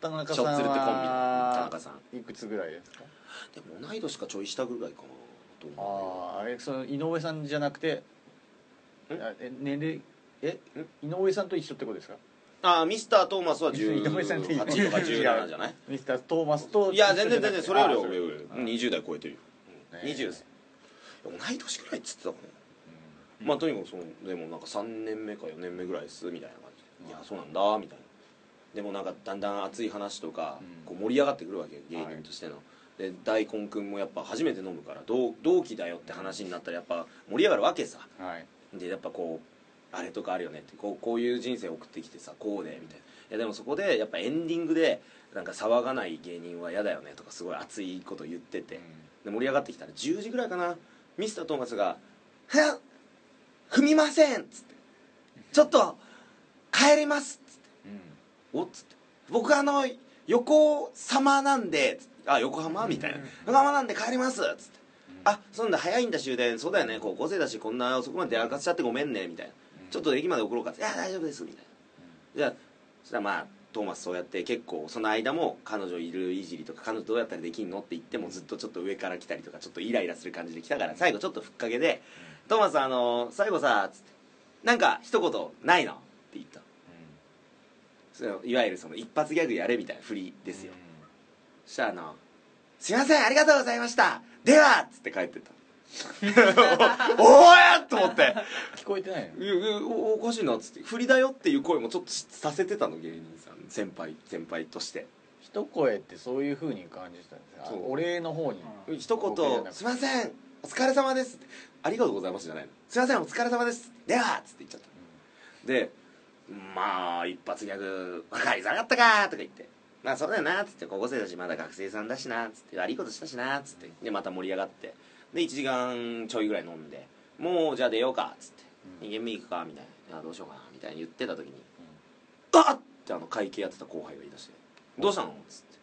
田中しょっさんつるってコンビ。の田は中さん。いくつぐらい？ですかでも同い年かちょい下ぐらいかなと思あああれその井上さんじゃなくてえ？年齢？え？井上さんと一緒ってことですか？うああミスタートーマスは [LAUGHS] 井上さんって18とか17じゃない？ミスタートーマスといや全然全然それよりあ俺よりあ20代超えてるよ。ね20です。同い年くらいっつってたかなまあとにかくそのでもなんか3年目か4年目ぐらいですみたいな感じで「いやそうなんだ」みたいな。でもなんかだんだん熱い話とかうん。こう盛り上がってくるわけ芸人としての、で大根くんもやっぱ初めて飲むから同同期だよって話になったらやっぱ盛り上がるわけさ。はい。でやっぱこうあれとかあるよねってこうこういう人生を送ってきてさこうでみたいな。いやでもそこでやっぱエンディングでなんか騒がない芸人は嫌だよねとかすごい熱いこと言ってて、で盛り上がってきたら10時ぐらいかなミスタートーマスが「はや踏みません」っつって「ちょっと帰ります」っつって。うん「おっ」つって「僕あの横様なんで」つってあ横浜？みたいな「横浜なんで帰ります」っつって「あそんだ早いんだ終電。そうだよね。高校生だしこんな遅くまで出歩かせちゃってごめんね」みたいな「ちょっと駅まで送ろうか」って「いや大丈夫です」みたいな。じゃあそしたらまあトーマスそうやって結構その間も彼女いるいじりとか彼女どうやったらできんの？って言ってもずっとちょっと上から来たりとかちょっとイライラする感じで来たから最後ちょっとふっかけで「トーマスあの最後さ」つって「なんか一言ないの?」って言った。そのいわゆるその一発ギャグやれみたいな振りですよ。そしたらあの「すいませんありがとうございました。では!」っつって帰ってった [LAUGHS] おーやと思って。聞こえてないの？おおかしいなっつって。振りだよっていう声もちょっとさせてたの芸人さん先輩先輩として。一声ってそういうふうに感じてたんですねあそう。お礼の方に。一僕じゃなく言「すいませんお疲れ様です」って「ありがとうございます」じゃないの「すいませんお疲れ様です」ではっつって言っちゃった。でまあ一発ギャグ「分かりづらかったか」とか言って「まあそうだよな」っつって。高校生だしまだ学生さんだしなっつって。悪いことしたしなっつって。でまた盛り上がってで1時間ちょいぐらい飲んで「もうじゃあ出ようか」っつって「うん。2軒目行くか」みたいな「いやどうしようかな」みたいに言ってた時に「あっ!」ってあの会計やってた後輩が言い出して「どうしたの?」っつって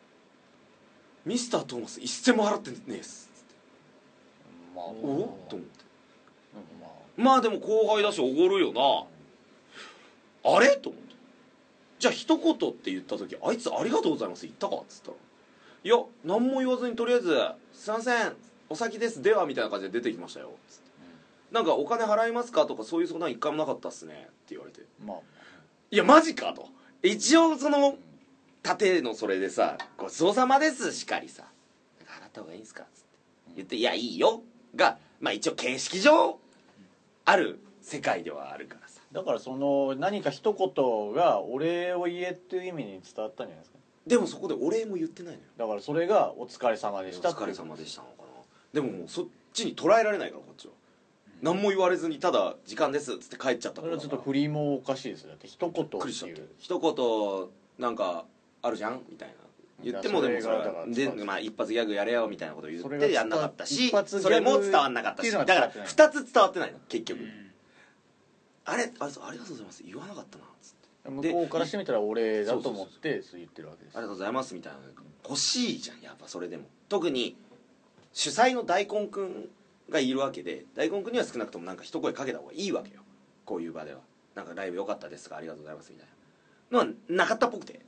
「ミスタートーマス一銭も払ってねえっす」つって。まあ。おおと思って。まあ。まあでも後輩だしおごるよな。あれ？と思って。じゃあ一言って言った時あいつありがとうございます言ったかっつったら。いや何も言わずにとりあえず「すいませんお先ですでは」みたいな感じで出てきましたよ。つってなんかお金払いますか？とかそういう相談一回もなかったっすね。って言われて。まあいやマジか！と一応その盾のそれでさ「ごちそうさまです」しかりさ「なんか払った方がいいんすか?」っつって。言って「いやいいよ」がまあ一応形式上ある世界ではあるからさ。だからその何か一言がお礼を言えっていう意味に伝わったんじゃないですか？でもそこでお礼も言ってないのよ。だからそれがお疲れ様でおした疲れ様でしたのかなでももうそっちに捉えられないからこっちは。何も言われずにただ「時間です」っつって帰っちゃったそれはちょっとびっ振りもおかしいですよだって一言くりしちゃって一言なんかあるじゃん？みたいな。言ってもでもそれはでまあ一発ギャグやれよみたいなこと言それがってやんなかったし一発ギャグそれも伝わんなかったっていうのしだってない。2つ伝わってないの結局。あれあれそうありがとうございます。言わなかったなっつって。向こうからしてみたらお礼だと思ってそう言ってるわけです。ありがとうございますみたいな。の欲しいじゃんやっぱそれでも。特に主催の大根くんがいるわけで大根くんには少なくともなんか一声かけた方がいいわけよ。こういう場では。なんかライブ良かったですとかありがとうございますみたいな。のはなかったっぽくて。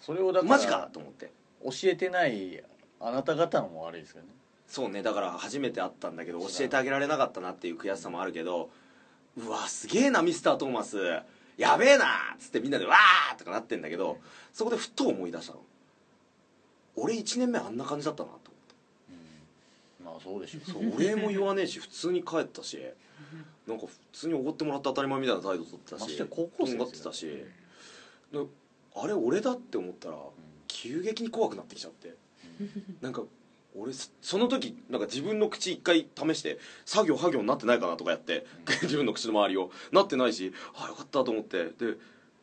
それをだからマジかと思って。教えてないあなた方のも悪いですよね。そうね。だから初めて会ったんだけど教えてあげられなかったなっていう悔しさもあるけどうわすげえなミスタートーマス。やべえなっつってみんなでわーとかなってんだけどそこでふと思い出したの。俺1年目あんな感じだったなってまあそうでしょう。そうお礼も言わねえし普通に帰ったしなんか普通におごってもらって当たり前みたいな態度取ってたしまして高校とんがってたしであれ俺だって思ったら急激に怖くなってきちゃって。なんか俺そその時なんか自分の口一回試して作業作業になってないかなとかやって [LAUGHS] 自分の口の周りを。なってないしああよかったと思って。で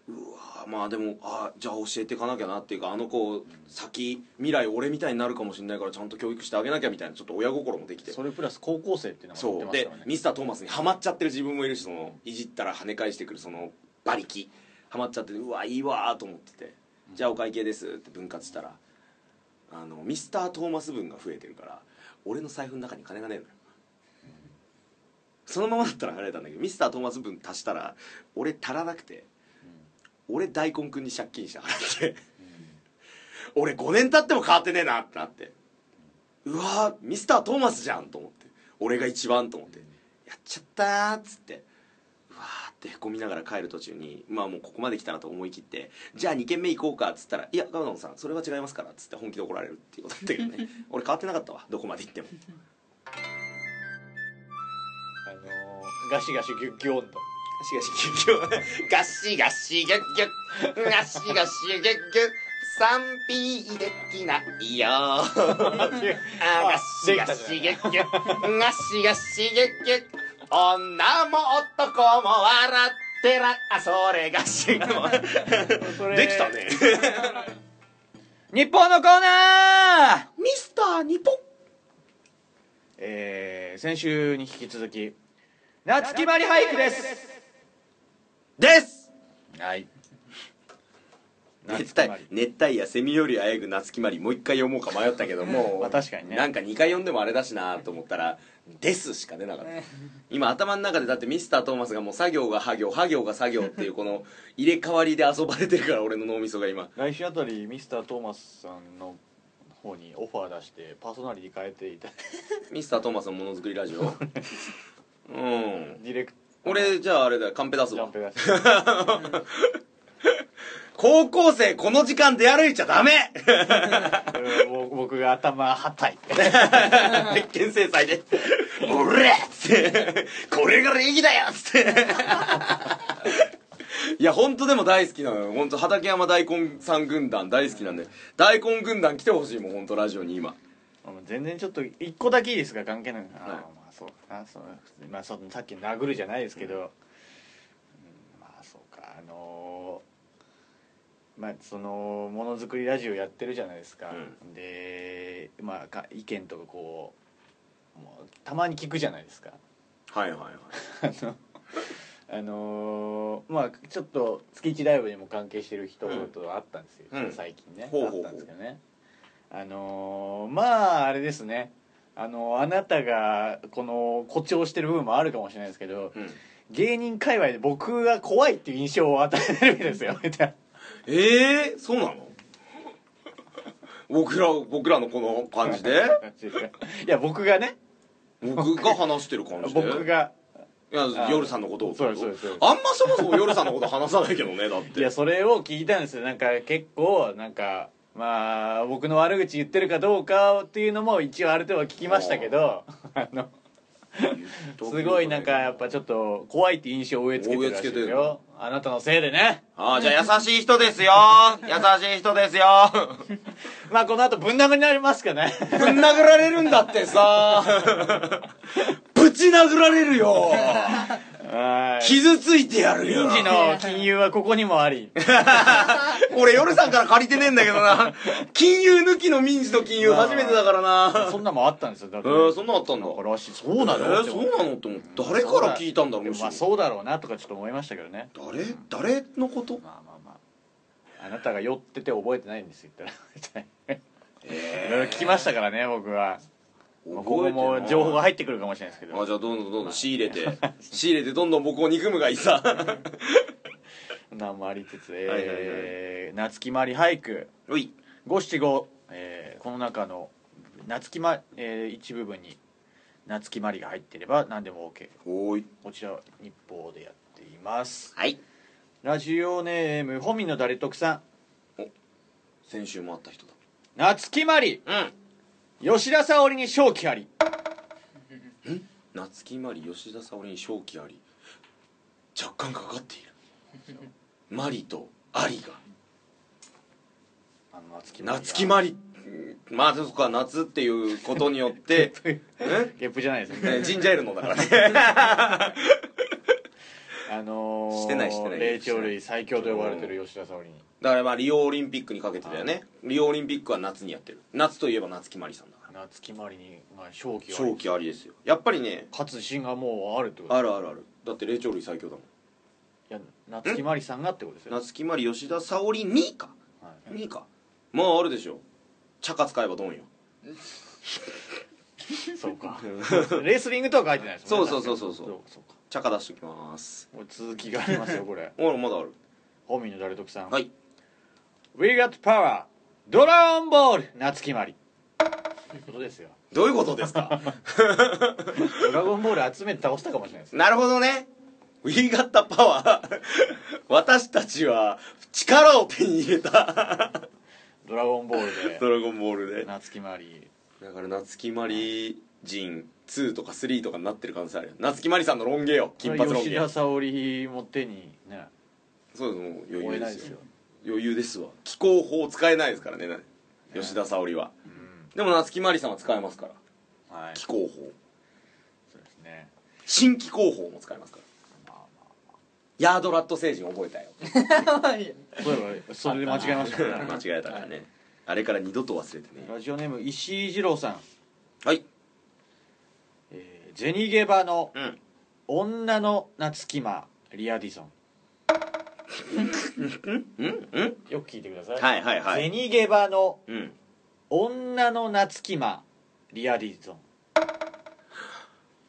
うわまあでもあじゃあ教えていかなきゃなっていうかあの子先未来俺みたいになるかもしれないからちゃんと教育してあげなきゃみたいなちょっと親心もできてそれプラス高校生っていう。のがそう。でミスタートーマスにハマっちゃってる自分もいるしそのいじったら跳ね返してくるその馬力ハマっちゃってうわいいわーと思ってて「じゃあお会計です」って分割したらあのミスタートーマス分が増えてるから俺の財布の中に金がねえのよ。そのままだったら払えたんだけどミスタートーマス分足したら俺足らなくて俺大根くんに借金して払って。俺5年経っても変わってねえなってなって。うわーミスタートーマスじゃんと思って。俺が一番と思って。やっちゃったーっつって。うわーっってへこみながら帰る途中にまあもうここまで来たなと思い切ってじゃあ2軒目行こうかっつったら「いやガバドンさんそれは違いますから」っつって本気で怒られるっていうことだったけどね。[LAUGHS] 俺変わってなかったわどこまで行っても。あのーガシガシギュッギュ温度ガシガシギュッギュガシガシギュッギュ [LAUGHS] ガシガシギュッギュ賛否できないよあガシガシギュッギュガシガシギュッギュ女も男も笑ってらあそれがしできたね。日本のコーナー。ミスターニポンえー、先週に引き続き夏木まり俳句ですです。はい。熱帯熱帯夜セミよりあえぐ夏木まりもう一回読もうか迷ったけども [LAUGHS] まあ確かにね。なんか2回読んでもあれだしなと思ったら「です」しか出なかった。今頭の中でだってミスタートーマスがもう作業が作業作業が作業っていう [LAUGHS] この入れ替わりで遊ばれてるから俺の脳みそが今。来週あたりミスタートーマスさんの方にオファー出してパーソナリティ変えていただいミスタートーマスのものづくりラジオ？[LAUGHS] うん。てディレク俺じゃああれだよカンペ出すわ。[LAUGHS] 高校生この時間出歩いちゃダメ。僕が頭はたい。て鉄拳制裁で「俺!」っつって「これが礼儀だよ!」っつって。いや本当でも大好きなのよ。本当畠山大根さん軍団大好きなんで。大根軍団来てほしいもん本当ラジオに今。全然ちょっと一個だけいいですか関係ない、あーはい。まあそうかなそうまあそのさっきの殴るじゃないですけど、うんまあそうかあのーまあそのものづくりラジオやってるじゃないですか、うでまあか意見とかこうもうたまに聞くじゃないですか。はいはいはい。[LAUGHS] あのあのーまあちょっと月一ライブにも関係してる人と会ったんですよ、うん。最近ね、ほうほうほう。会ったんですけどね。あのーまああれですねあのあなたがこの誇張してる部分もあるかもしれないですけど、うん。芸人界隈で僕が怖いっていう印象を与えてるんですよみたいええー、そうなの？僕ら僕らのこの感じで？[LAUGHS] いや僕がね。僕が話してる感じで？僕が。いやあ夜さんのことをそうそうそうあんまそもそも夜さんのこと話さないけどねだって。いやそれを聞いたんですよ。なんか結構なんかまあ僕の悪口言ってるかどうかっていうのも一応ある程度聞きましたけど [LAUGHS] あの [LAUGHS] すごいなんかやっぱちょっと怖いって印象を植え付けてるらしいですよ。あなたのせいでね。ああじゃあ優しい人ですよ。[LAUGHS] 優しい人ですよ。まあこの後ぶん殴りになりますかね。ぶん殴られるんだってさ。ぶち殴られるよ。はい傷ついてやるよ。民事の金融はここにもあり。[LAUGHS] 俺夜さんから借りてねえんだけどな。[LAUGHS] 金融抜きの民事と金融初めてだからな。そんなもんあったんですよ。だってえー、そんなのあったんだ。らしいそうなの、えー、そうなのって思って。誰から聞いたんだろうまあそうだろうなとかちょっと思いましたけどね。誰？誰のこと？まあまあまあ。あなたが酔ってて覚えてないんですよ言ったら。[LAUGHS] いろいろ聞きましたからね僕はまあ今後も情報が入ってくるかもしれないですけど。あじゃあどんどんどんどん仕入れて。[LAUGHS] 仕入れてどんどん僕を憎むがいいさ。[LAUGHS] なんもありつつ、えー夏木まり俳句。五七五、えーこの中の夏木ま、えー一部分に夏木まりが入っていれば何でも OK おこちら日報でやっています。はい。ラジオネーム本民の誰得さん。先週もあった人だ。夏木まりうん吉田沙保里に勝機あり。夏木マリ吉田沙保里に勝機あり。若干かかっている。マリとアリが。あの夏木まりが。夏木マリ。まあそっか夏っていうことによって。え [LAUGHS] ゲップじゃないですよね。ジンジャーエールのだからね [LAUGHS] あのー、してないしてない。霊長類最強と呼ばれてる吉田沙保里に。だからまあリオオリンピックにかけてたよね。リオオリンピックは夏にやってる。夏といえば夏木マリさんだから。夏木まりに、まあ、勝機あり勝機ありですよ。やっぱりね勝つ自信がもうあるってこと。あるあるある。だって霊長類最強だもん。いや夏木まりさんがってことですよ、夏木マリ吉田沙保里にか？はい。にか？まああるでしょ。チャカ使えばドンよ。[LAUGHS] そうか。[LAUGHS] レスリングとは書いてないですもんね。そうそうそうそうそう。そうそうかチャカ出しときます。これ続きがありますよこれ。[LAUGHS] ほらまだある。本民の誰得さん、はい。We got power. ドラゴンボール夏木まり。ということですよ。どういうことですか？ドラゴンボール集めて倒したかもしれないですなるほどね。We got the power. [LAUGHS] 私たちは力を手に入れた。ドラゴンボールで。ドラゴンボールで。夏木マリだから夏木マリ人2とか3とかになってる可能性あるよ。夏木マリさんのロン毛よ金髪ロン毛。吉田沙保里も手にね。そうですもう余裕でですすよ。余裕ですわ。気候法使えないですからね吉田沙保里は。うん。でも夏木マリさんは使えますから。はい。気候法。そうですね。新気候法も使えますから。まあヤードラット星人覚えたよ。そういえばそれで間違えましたね。[LAUGHS] 間違えたからね。あれから二度と忘れてね。ラジオネーム石井二郎さん、はいえー、ゼニゲバのうん。女の夏木マリアディソン。うん。うん。よく聞いてください、はいはいはい。ゼニゲバのうん。女の夏木マリアディソン。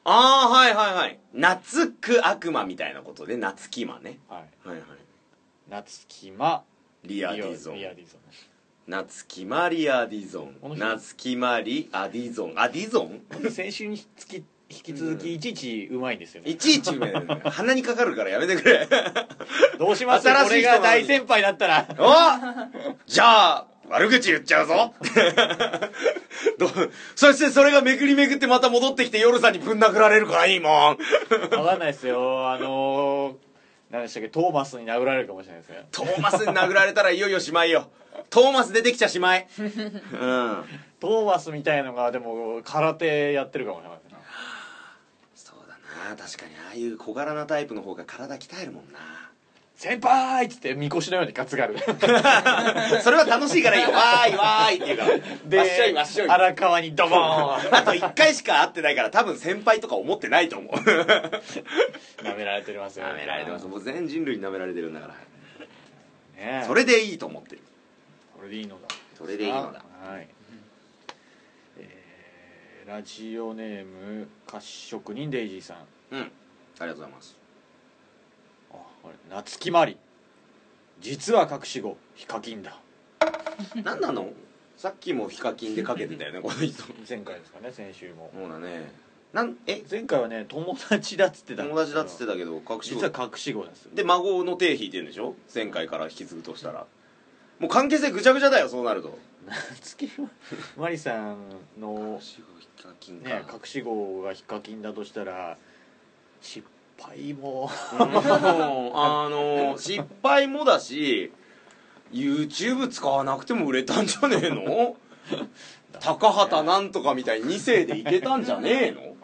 ああはいはいはい。夏く悪魔みたいなことで夏木魔ね。はい。はいはい。夏木マリアディゾン。リアディゾン夏木マリアディゾこの人。ン夏木マリアディゾン。アディゾン？先週につき引き続きいちいちうまいんですよね。いちいちうめえな鼻にかかるからやめてくれ。[LAUGHS] どうします？新しい人これが大先輩だったら。おじゃあ悪口言っちゃうぞ。どそしてそれがめくりめくってまた戻ってきて夜さんにぶん殴られるからいいもん。分かんないですよ。あのー、何でしたっけ？トーマスに殴られるかもしれないですねトーマスに殴られたらいよいよしまいよ。トーマス出てきちゃしまい。うん。トーマスみたいのがでも空手やってるかもしれないそうだな確かにああいう小柄なタイプの方が体鍛えるもんな。先輩っつってみこしのように担がる。[LAUGHS] それは楽しいからいいよ。わーいわーいって言うから。でわっしょいわっしょい。荒川にドボーン。あと1回しか会ってないから多分先輩とか思ってないと思う。[LAUGHS] 舐められてますよ。舐められてます。もう全人類に舐められてるんだから。ねそれでいいと思ってる。それでいいのだ。それでいいのだ。はい、えーラジオネーム褐色人デイジーさんうん。ありがとうございます。あこれ夏木マリ。実は隠し子ヒカキンだ。[LAUGHS] 何なの？さっきもヒカキンでかけてたよね [LAUGHS] この人。前回ですかね先週も。そうだね。なんえ？前回はね友達だっつってたん友達だっつってたけど隠し子。実は隠し子ですで孫の手引いてるんでしょ？前回から引き継ぐとしたら。もう関係性ぐちゃぐちゃだよそうなると。夏木マリさんのヒカキンか、ね隠し子がヒカキンだとしたら失敗も。うん。あの失敗もだし YouTube 使わなくても売れたんじゃねえの？高畑なんとかみたいに2世でいけたんじゃねえの？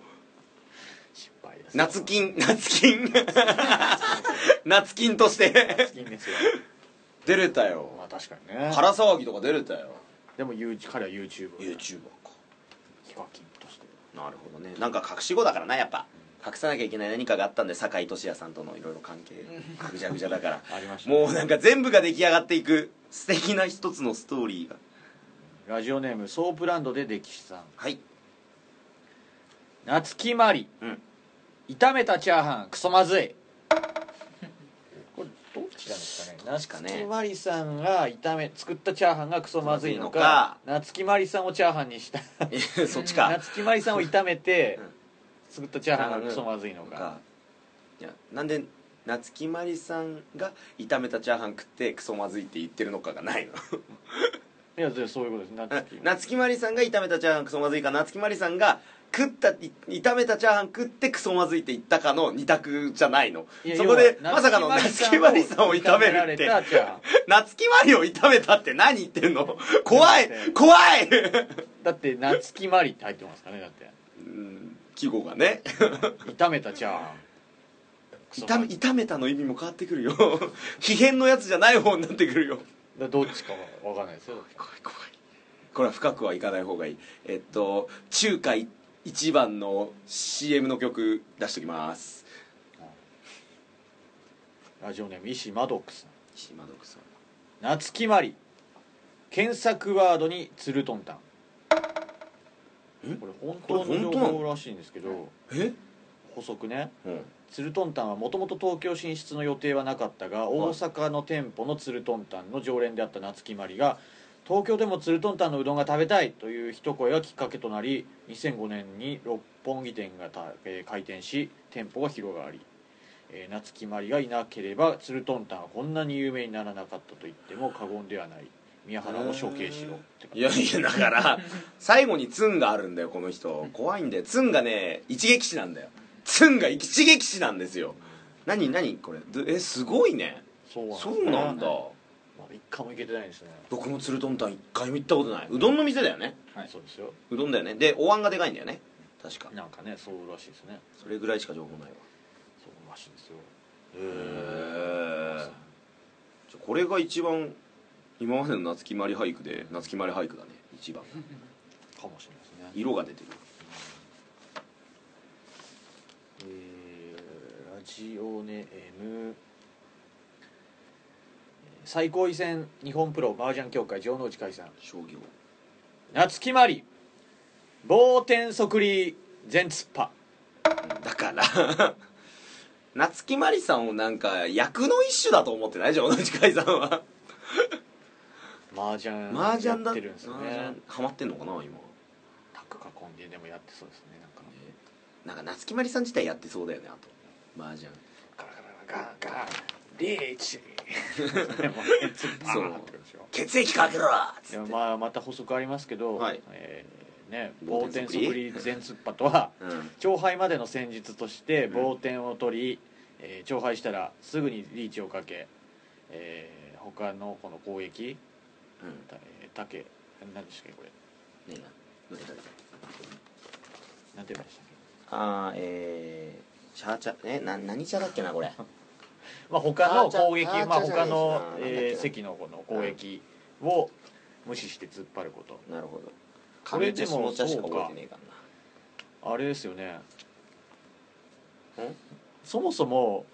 失敗です。夏金夏金。[LAUGHS] 夏金として。夏金ですよ。出れたよ。まあ確かにね。空騒ぎとか出れたよ。でも彼は YouTuber で YouTuber か。ヒカキンとして。なるほどね。なんか隠し子だからなやっぱ隠さなきゃいけない何かがあったんで酒井俊也さんとのいろいろ関係。ぐちゃぐちゃだから。[LAUGHS] ありました。ねもうなんか全部が出来上がっていく。素敵な一つのストーリーが。ラジオネームソープランドで歴史さん。はい。夏木マリ、うん。炒めたチャーハン。クソまずい。[LAUGHS] これどっちなんですかね？夏木マリさんが炒め作ったチャーハンがクソまずいのか夏木マリさんをチャーハンにした。えそっちか。[LAUGHS] 夏木マリさんを炒めてうん作ったチャーハンがクソまずいのか。かいやなんで夏木マリさんが炒めたチャーハン食ってクソまずいって言ってるのかがないの。いやでそういうことです。夏木。[LAUGHS] マリさんが炒めたチャーハンクソまずいか夏木マリさんが食ったい炒めたチャーハン食ってクソまずいって言ったかの二択じゃないの。そこでまさかの夏木マリさんを炒めるって。夏木マリを炒めたって何言ってんの？怖い怖い。だって夏木マリって入ってますからねだって。うん季語がね。[LAUGHS] 炒めたチャーハンクソまずい炒め炒めたの意味も変わってくるよ。[LAUGHS] 秘変のやつじゃない方になってくるよ。だどっちかは分かんないです。よ怖い怖い。これは深くはいかない方がいい。えっと中華一番の CM の曲出しときます。ラジオネーム石マドックス島徳さん。夏木マリ検索ワードにツルトンタン。んこれ本当の情報らしいんですけどえ？補足ね。うん。ツルトンタンはもともと東京進出の予定はなかったが大阪の店舗のツルトンタンの常連であった夏木マリが東京でもツルトンタンのうどんが食べたいという一声がきっかけとなり2005年に六本木店がた、えー開店し店舗が広がりえー夏木マリがいなければツルトンタンはこんなに有名にならなかったと言っても過言ではない宮原を処刑しろって。いやいやだから最後にツンがあるんだよこの人。怖いんだよ。ツンがね一撃死なんだよ。ツンが一撃死なんですよ。何何これ。どえすごいね。そうなんですそうなんだ。一回も行けてないですね。僕もツルトンタン一回も行ったことない。うどんの店だよね。はい。そうですよ。うどんだよね。でお椀がでかいんだよね。確か。なんかねそうらしいですね。それぐらいしか情報ないわ。そうらしいですよ。へえこれが一番今までの夏木マリ俳句で夏木マリ俳句だね一番。かもしれないですね。色が出てる。えーラジオネーム最高位戦日本プロ麻雀協会城之内海さん商業。夏木マリ。棒天即利全突破。だから。[LAUGHS] 夏木マリさんをなんか役の一種だと思ってない？じゃん同じ会さんは麻雀麻雀だ。やってるんですよ麻ね雀ハマってんのかな今。タック囲んででもやってそうですねなんか。なんか夏木マリさん自体やってそうだよねあと。麻雀。ガラガラガラガラ。リーチそう。血液かけろいやまあまた補足ありますけど、はい。えーね棒棒天天即利即利全突破とはうん。勝敗までの戦術としてん。棒点を取り、えー勝敗したらすぐにリーチをかけ、えー他のこの攻撃うん。たえー竹何でしたっけこれ。ねえな。どれどれ何て言うんでしたっあーえー、シャーチャえな何茶だっけなこれ。け [LAUGHS] まあ他の攻撃あーまあじゃあ他のじゃあ、じゃあえーのこの攻撃を無視して突っ張ること。なるほど。これでも上茶しか覚えてねえかあれですよね。ん？そもそも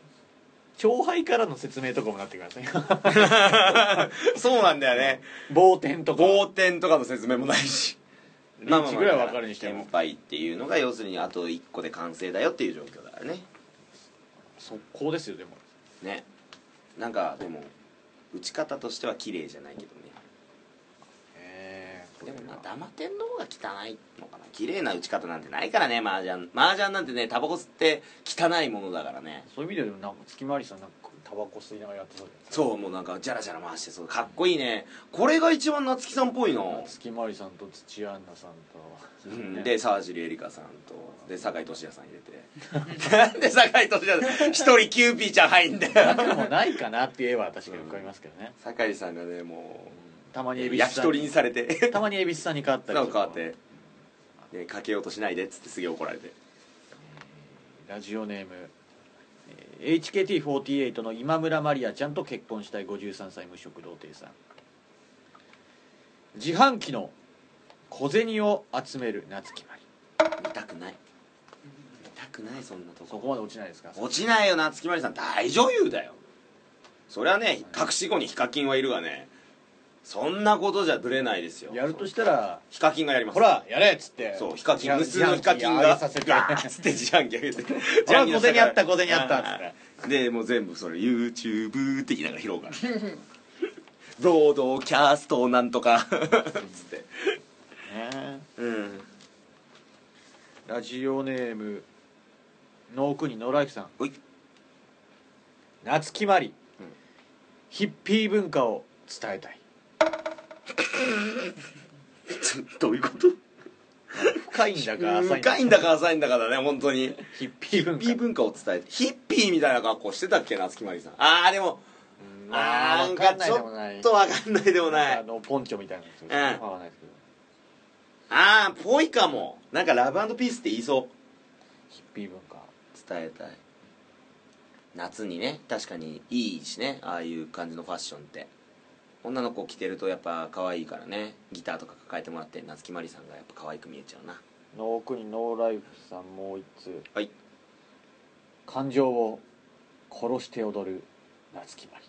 勝敗からの説明とかもなってください。ら [LAUGHS] そうなんだよね。棒点とか。棒点とかの説明もないし。リーチぐらいは分かるにしても。先輩っていうのが要するにあと1個で完成だよっていう状況だからね。速攻ですよでも。ね。なんかでも打ち方としては綺麗じゃないけどね。へでもまあダマ点の方が汚いのかな。綺麗な打ち方なんてないからね麻雀。麻雀なんてねタバコ吸って汚いものだからね。そういう意味でもなんか月回りさんなんかタバコ吸いながらやってそうそうもうなんかジャラジャラ回してそう。かっこいいね。これが一番夏木さんっぽいの、月回りさんと土屋アンナさんと、うん。ねで沢尻エリカさんと。で酒井俊也さん入れて。な [LAUGHS] んで酒井俊也一人キューピーちゃん入んだよ。でもないかなっていう絵は確かに浮かびますけどね、酒井さんがねもたまにう恵比寿焼き鳥にされて。たまに恵比寿さんに変わったりなんとか変わって。でかけようとしないでっつってすげえ怒られて。ラジオネーム。えー HKT48 の今村マリアちゃんと結婚したい53歳無職童貞さん。自販機の小銭を集める夏木マリ見たくない。見たくないそんなとこ。そこまで落ちないですか？落ちないよ夏木マリさん。大女優だよ。そりゃね隠し子にヒカキンはいるがねそんなことじゃぶれないですよ。やるとしたらヒカキンがやります。ほらやれっつって。そうヒカキン無数のヒカキンが。させて。ガーッつって自販機上げて。[LAUGHS] ほら小銭あった小銭あったっつって。でもう全部それ YouTube って言いながら拾うから。ロードキャストなんとか。つって。ね。うん。ラジオネームノークニノーライフさん。おい。夏木マリ、ヒッピー文化を伝えたい [LAUGHS] どういうこと？深いんだか浅いんだ深いんだか浅いんだかだね本当に。ヒッピー文化ヒッピー文化。を伝えて。ヒッピーみたいな格好してたっけ夏木マリさんああでも。うんあーわかんないちょっとわかんない。でもないあのポンチョみたいなやつん。わかんないですけど。ああぽいかも。なんかラブピースって言いそう。ヒッピー文化伝えたい。夏にね確かにいいしねああいう感じのファッションって女の子着てるとやっぱ可愛いからね。ギターとか抱えてもらって夏木マリさんがやっぱ可愛く見えちゃうな。ノークニノーライフさんもう一つ。はい。感情を殺して踊る夏木マリ。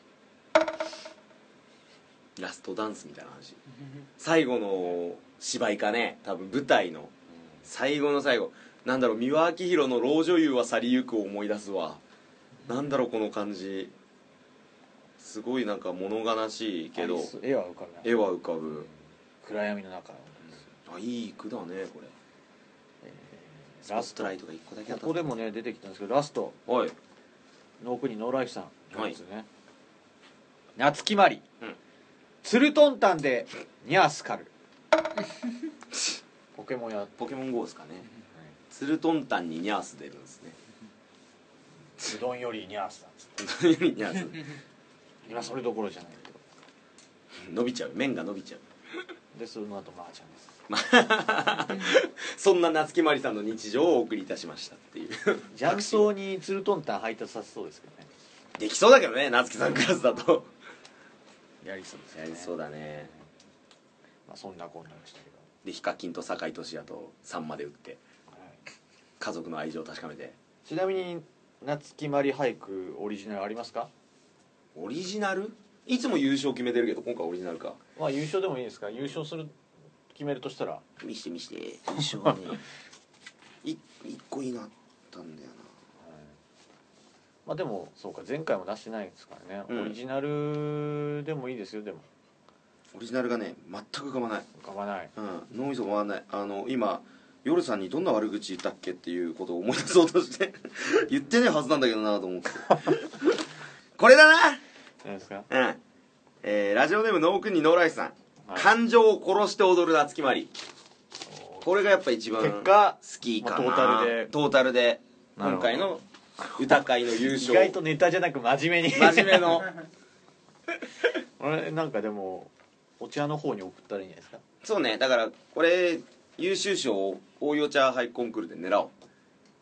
ラストダンスみたいな話。最後の芝居かね。多分舞台の。最後の最後。なんだろう三輪明宏の老女優は去りゆくを思い出すわ。なんだろうこの感じすごいなんか物悲しいけど絵は浮かぶ絵は浮かぶ。暗闇の中あいい句だねこれ。ラスト。ライトが1個だけあった。ここでもね出てきたんですけどラスト。はい。ノークにノーライフさんはいですね、夏木マリ、うん。ツルトンタンでニャースカル。[LAUGHS] ポケモンや。ポケモン GO ですかね。ツルトンタンにニャース出るんですね。うどんよりニャースなんですねニャース今それどころじゃないけど。伸びちゃう。麺が伸びちゃう。でその後マーちゃんです。[LAUGHS] そんな夏木マリさんの日常をお送りいたしましたっていう。雀荘にツルトンタン配達させそうですけどね。できそうだけどね夏木さんクラスだと。やりそうですよね。やりそうだね。まあそんなこんなでしたけど、でヒカキンと酒井俊也と3まで打ってはい。家族の愛情を確かめて。ちなみに夏木マリ俳句オリジナルありますか？オリジナル？いつも優勝決めてるけど今回オリジナルか。まあ優勝でもいいですか？優勝する決めるとしたら？見して見して。優勝はね [LAUGHS] い一個いいなったんだよまあでもそうか前回も出してないですからね、うん。オリジナルでもいいですよでも。なオリジナルがね全く浮かばない。浮かばない。うん。脳みそが回らない。あの今夜さんにどんな悪口言ったっけっていうことを思い出そうとして。[LAUGHS] 言ってねえはずなんだけどなと思って。[LAUGHS] これだな何ですか？うん。えー、ラジオネームノークンにノーライスさん、はい。感情を殺して踊る夏木マリこれがやっぱ一番結果好きかな、まあトータルで。トータルで。なるほど。今回の歌会の優意勝外とネタじゃなく真面目に。真面目の。[LAUGHS] あれなんかでもお茶の方に送ったらいいんじゃないですか？そうね。だからこれ優秀賞を大洋茶俳句コンクールで狙おう。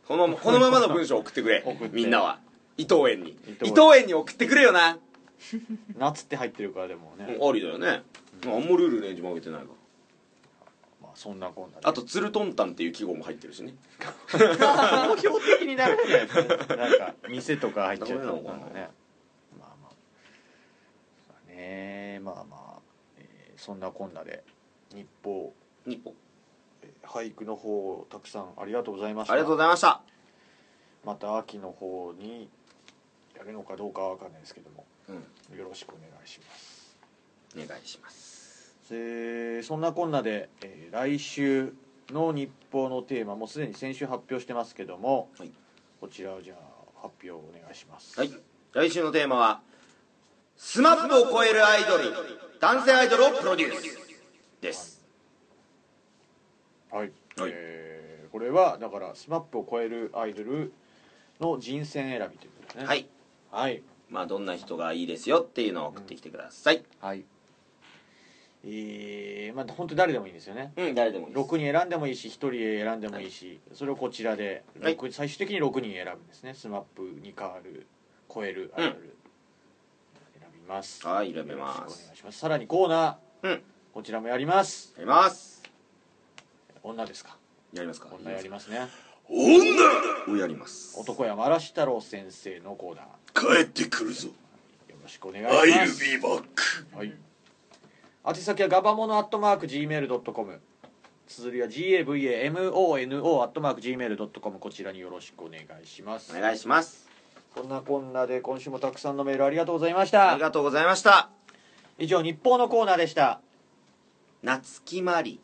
このこのままの文章を送ってくれ。送って。みんなは。伊藤園に。伊伊藤園。藤園に送ってくれよな、[LAUGHS] 夏って入ってるからでもね、ありだよね、あんまルールねじ曲げてないかまあそんなこんなで。あとツルトンタンっていう記号も入ってるしね。[LAUGHS] 商標的になるんじゃないですかなんか店とか入っちゃうなのかねまあまあ。まあねまあまあ、えーそんなこんなで日報日本えー俳句の方たくさんあ。りがとうございましたあ。りがとうございましたまた秋の方にやるのかどうかは分かんないですけどもうん。よろしくお願いします。お願いします。でそんなこんなで、えー来週の日報のテーマもすでに先週発表してますけども、はい。こちらをじゃあ発表お願いします。はい。来週のテーマは SMAPを超えるアイドル男性アイドルをプロデュースです。はい、はい。えーこれはだから SMAP を超えるアイドルの人選選びということですね。はい。はいまあどんな人がいいですよっていうのを送ってきてください。はい。えー、まあ本当誰でもいいんですよね。うん誰でもいいです。6人選んでもいいし1人選んでもいいし、それをこちらで、はい。六最終的に6人選ぶんですね。SMAP に変わる超えるアイドル、選びます。はい選べます。よろしくお願いします。さらにコーナー。うん。こちらもやります。やります。女ですか？やりますか。女やりますね。女をやります。男山嵐太郎先生のコーナー帰ってくるぞ。よろしくお願いします。be back はい。宛先はガバモノアットマーク Gmail.com 綴りは GAVAMONO アットマーク Gmail.com こちらによろしくお願いします。お願いします。こんなこんなで今週もたくさんのメールありがとうございました。ありがとうございました。以上日報のコーナーでした。夏木マリ。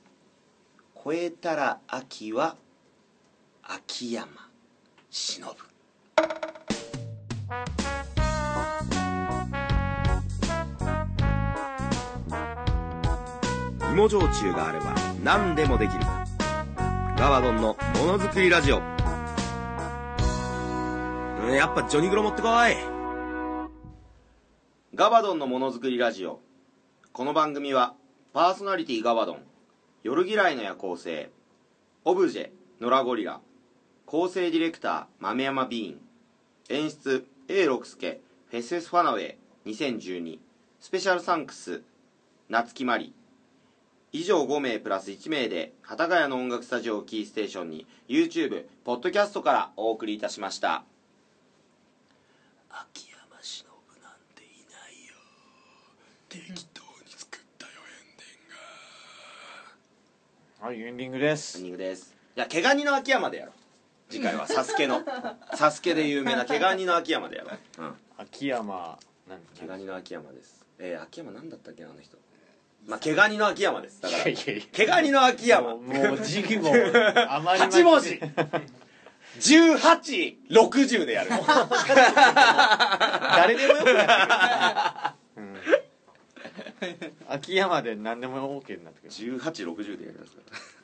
超えたら秋は秋山。忍芋焼酎があれば何でもできる。ガバドンのものづくりラジオ。やっぱジョニグロ持ってこい。ガバドンのものづくりラジオ。この番組はパーソナリティガバドン。夜嫌いの夜行性。オブジェノラゴリラ。構成ディレクター豆山ビーン。演出 A 六輔フェスフェスファナウェイ2012スペシャルサンクス夏木マリ。以上5名プラス1名で幡ヶ谷の音楽スタジオをキーステーションに YouTube、ポッドキャストからお送りいたしました。秋山忍なんていないよ。適当に作ったよエンディング。はいエンディングです。エンディングです。いや毛ガニの秋山でやろう次回はサスケのサスケで有名な毛ガニの秋山でやろう。うん。秋山なん毛ガニの秋山です。えー、秋山なんだったっけなあの人。まあ毛ガニの秋山です。だからいやいやいや。毛ガニの秋山。もうもう時期も [LAUGHS] あまり8文字。1860でやる。誰でもよくなってくる、[LAUGHS] うん、秋山で何でも OK になってくる。1860でやりますから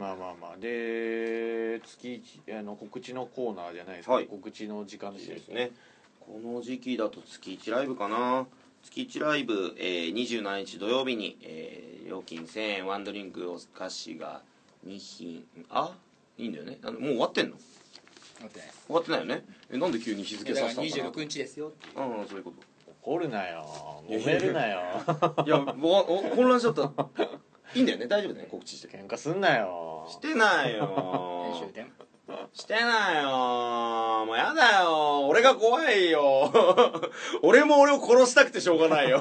まあまあまあ。で月一あの告知のコーナーじゃないですか、はい。告知の時間ですですね。この時期だと月1ライブかな。月1ライブ、えー、27日土曜日に、えー料金1000円ワンドリンクお菓子が2品。あいいんだよね。あのもう終わってんの？待ってね終わってないよね。えなんで急に日付だからさせたのかな？26日ですよっていう。うんそういうこ怒るなよ。揉めるなよ。といやもうお混乱しちゃったいいんだよね。大丈夫だよね。告知して喧嘩すんなよ。してない編よ集点。してないよ。もうやだよ。俺が怖いよ。俺も俺を殺したくてしょうがないよ。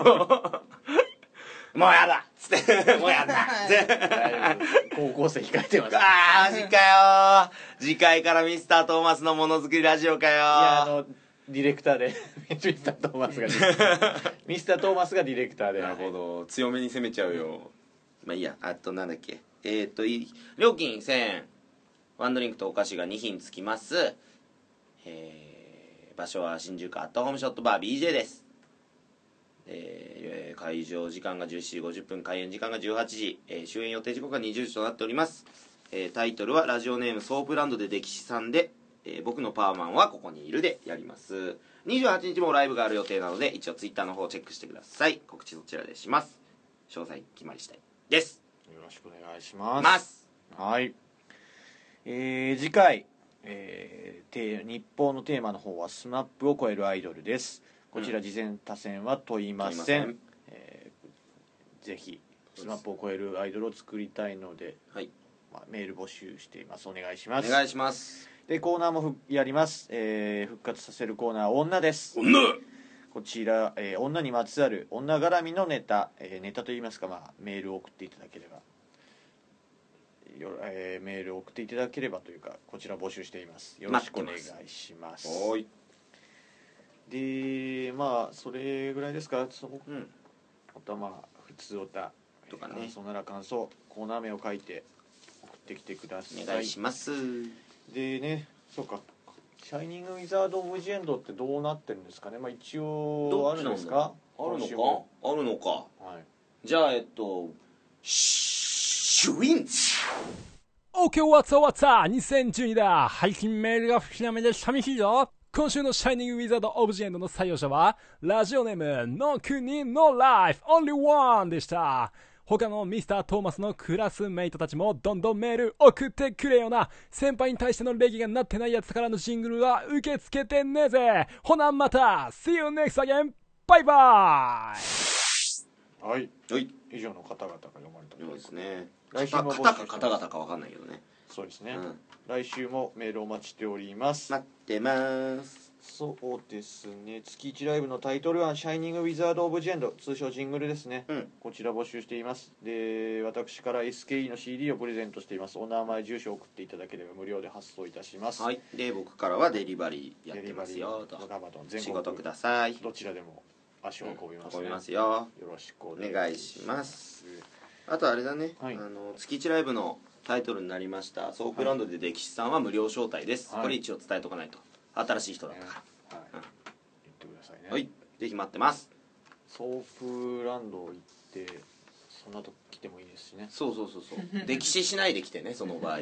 もうやだ。っつってもうやだ。っ [LAUGHS] て大丈夫。です高校生控えてます。いやあーマジかよ。次回からミスタートーマスのものづくりラジオかよ。あのディレクターで。ミスタートーマスが [LAUGHS] ミスタートーマスがディレクターで。なるほど。強めに攻めちゃうよまあいいや。あとなんだっけ。えっ、と料金1000円。ワンドリンクとお菓子が2品つきます。えー場所は新宿アットホームショットバー BJ です。えー会場時間が17時50分開演時間が18時、えー終演予定時刻が20時となっております、えータイトルはラジオネームソープランドで歴史さんで、えー僕のパワーマンはここにいるでやります。28日もライブがある予定なので一応ツイッターの方をチェックしてください。告知そちらでします。詳細決まり次第。です。よろしくお願いします。ます。はい。えー次回、えー日報のテーマの方は「スマップを超えるアイドル」です。こちら自薦他薦は問いません、問いません。えーぜひ SMAPを超えるアイドルを作りたいので、はい。まあ、メール募集しています。お願いします。お願いします。でコーナーもふやります、えー復活させるコーナーは女です。女こちら、えー女にまつわる女絡みのネタ、えーネタといいますか、まあ、メールを送っていただければ。よ、えーメールを送っていただければというかこちら募集しています。よろしくお願いします。いでまあそれぐらいですか？そこうん。あとはまあ普通おたとかね感想なら感想コーナー名を書いて送ってきてください。お願いします。でねそうか「シャイニング・ウィザード・オブ・ジ・エンド」ってどうなってるんですかね？まあ一応あるんですか？あるのか？あるのか？はい。じゃあえっとシュウィンツ。OK, what's up, what's up? 2012だ。配信メールが少なめで寂しいぞ。今週のシャイニングウィザードオブジェンドの採用者は、ラジオネーム、ノクニノライフ、オンリーワンでした。他のミスタートーマスのクラスメイトたちもどんどんメール送ってくれよな。先輩に対しての礼儀がなってないやつからのジングルは受け付けてねえぜ。ほなまた !See you next again! バイバイはいはい以上の方々が読まれたとそうですね来週も方か方々か分かんないけどねそうですね、うん来週もメールお待ちしております、待ってますそうですね。月1ライブのタイトルは「シャイニング・ウィザード・オブ・ジェンド」通称ジングルですね、うん。こちら募集しています。で私から SKE の CD をプレゼントしています。お名前住所を送っていただければ無料で発送いたします。はい。で僕からはデリバリーやってますよと。仕事ください。どちらでも足を運びます、ね。運びますよ。よろしくおお願い願いします。あとあれだね、はい。あの月1ライブのタイトルになりました。ソープランドで歴史さんは無料招待です、はい。これ一応伝えとかないと新しい人だったかはい、うん。言ってくださいね。らはい。ぜひ待ってます。ソープランド行ってそんなとこ来てもいいですしね。そうそうそうそう。[LAUGHS] 歴史しないで来てねその場合。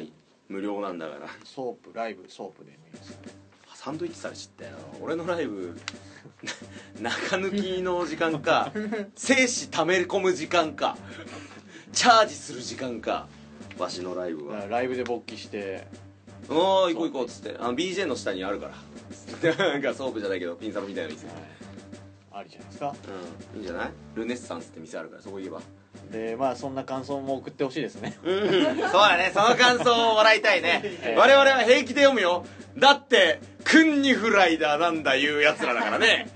無料なんだから。ソープライブソープでもいいですね。サンドイッチされちったよ俺のライブ [LAUGHS] 中抜きの時間か [LAUGHS] 精子溜め込む時間かチャージする時間かわしのライブは。ライブで勃起して「おー行こう行こう」っつって。あの BJ の下にあるから。[LAUGHS] なんかソープじゃないけどピンサロみたいな店。はい。ありじゃないですか。うん。いいんじゃない？ルネッサンスって店あるからそこ行けば。でまあそんな感想も送ってほしいですね。うん。そうだね。その感想をもらいたいね。[LAUGHS] ええ。我々は平気で読むよ。だってクンニフライだなんだいうやつらだからね。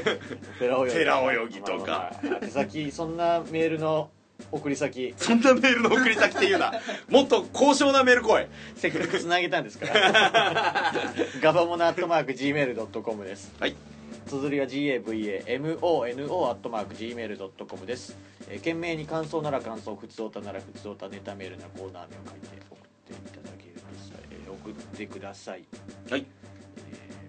[LAUGHS] 寺泳ぎ。寺泳ぎとか。まあまあまあ宛先そんなメールの送り先。そんなメールの送り先っていうな。もっと高尚なメール来い。せっかくつなげたんですから。[LAUGHS] ガバモノアットマーク Gmail.com です。はい。綴りは GAVAMONO アットマーク Gmail.com です、えー、懸命に感想なら感想普通歌なら普通歌ネタメールなコーナー名を書いて送っていただけるとさ、えー送送ってください、はい。えー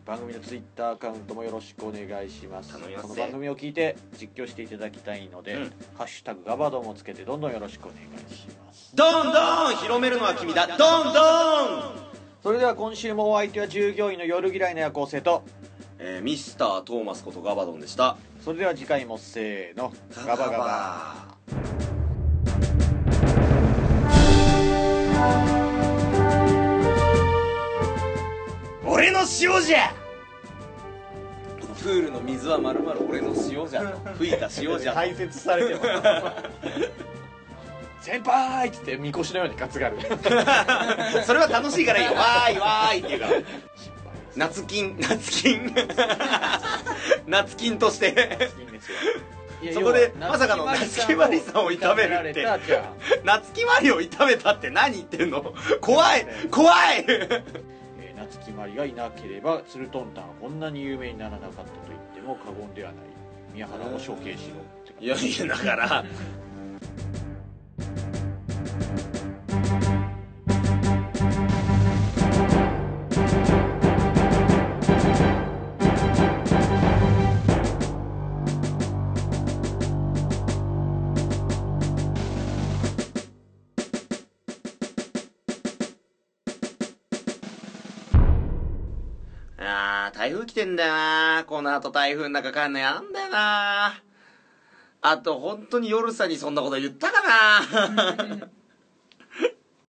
番組のツイッターアカウントもよろしくお願いします。頼みますこの番組を聞いて実況していただきたいので「うん。ハッシュタグガバドン」をつけてどんどんよろしくお願いします。どんどん広めるのは君だ。どんどん。それでは今週もお相手は従業員の夜嫌いの夜行性とえーミスタートーマスことガバドンでした。それでは次回もせーの。ガバガバ俺の塩じゃ。プールの水はまるまる俺の塩じゃ。と吹いた塩じゃ。と解説されてます。先輩っつってみこしのように担がる。[LAUGHS] それは楽しいからいいよ。わーいわーいって言うから。夏金夏金。[LAUGHS] 夏金として。そこでまさかの夏木マリさんを炒めるって。夏木マリを炒めたって何言ってんの？怖い怖いえー夏木マリがいなければツルトンタンはこんなに有名にならなかったと言っても過言ではない。宮原を処刑しろって。いやいやだからてんだよなこの後台風の中帰んのやんだよな。あと本当に夜さにそんなこと言ったかな。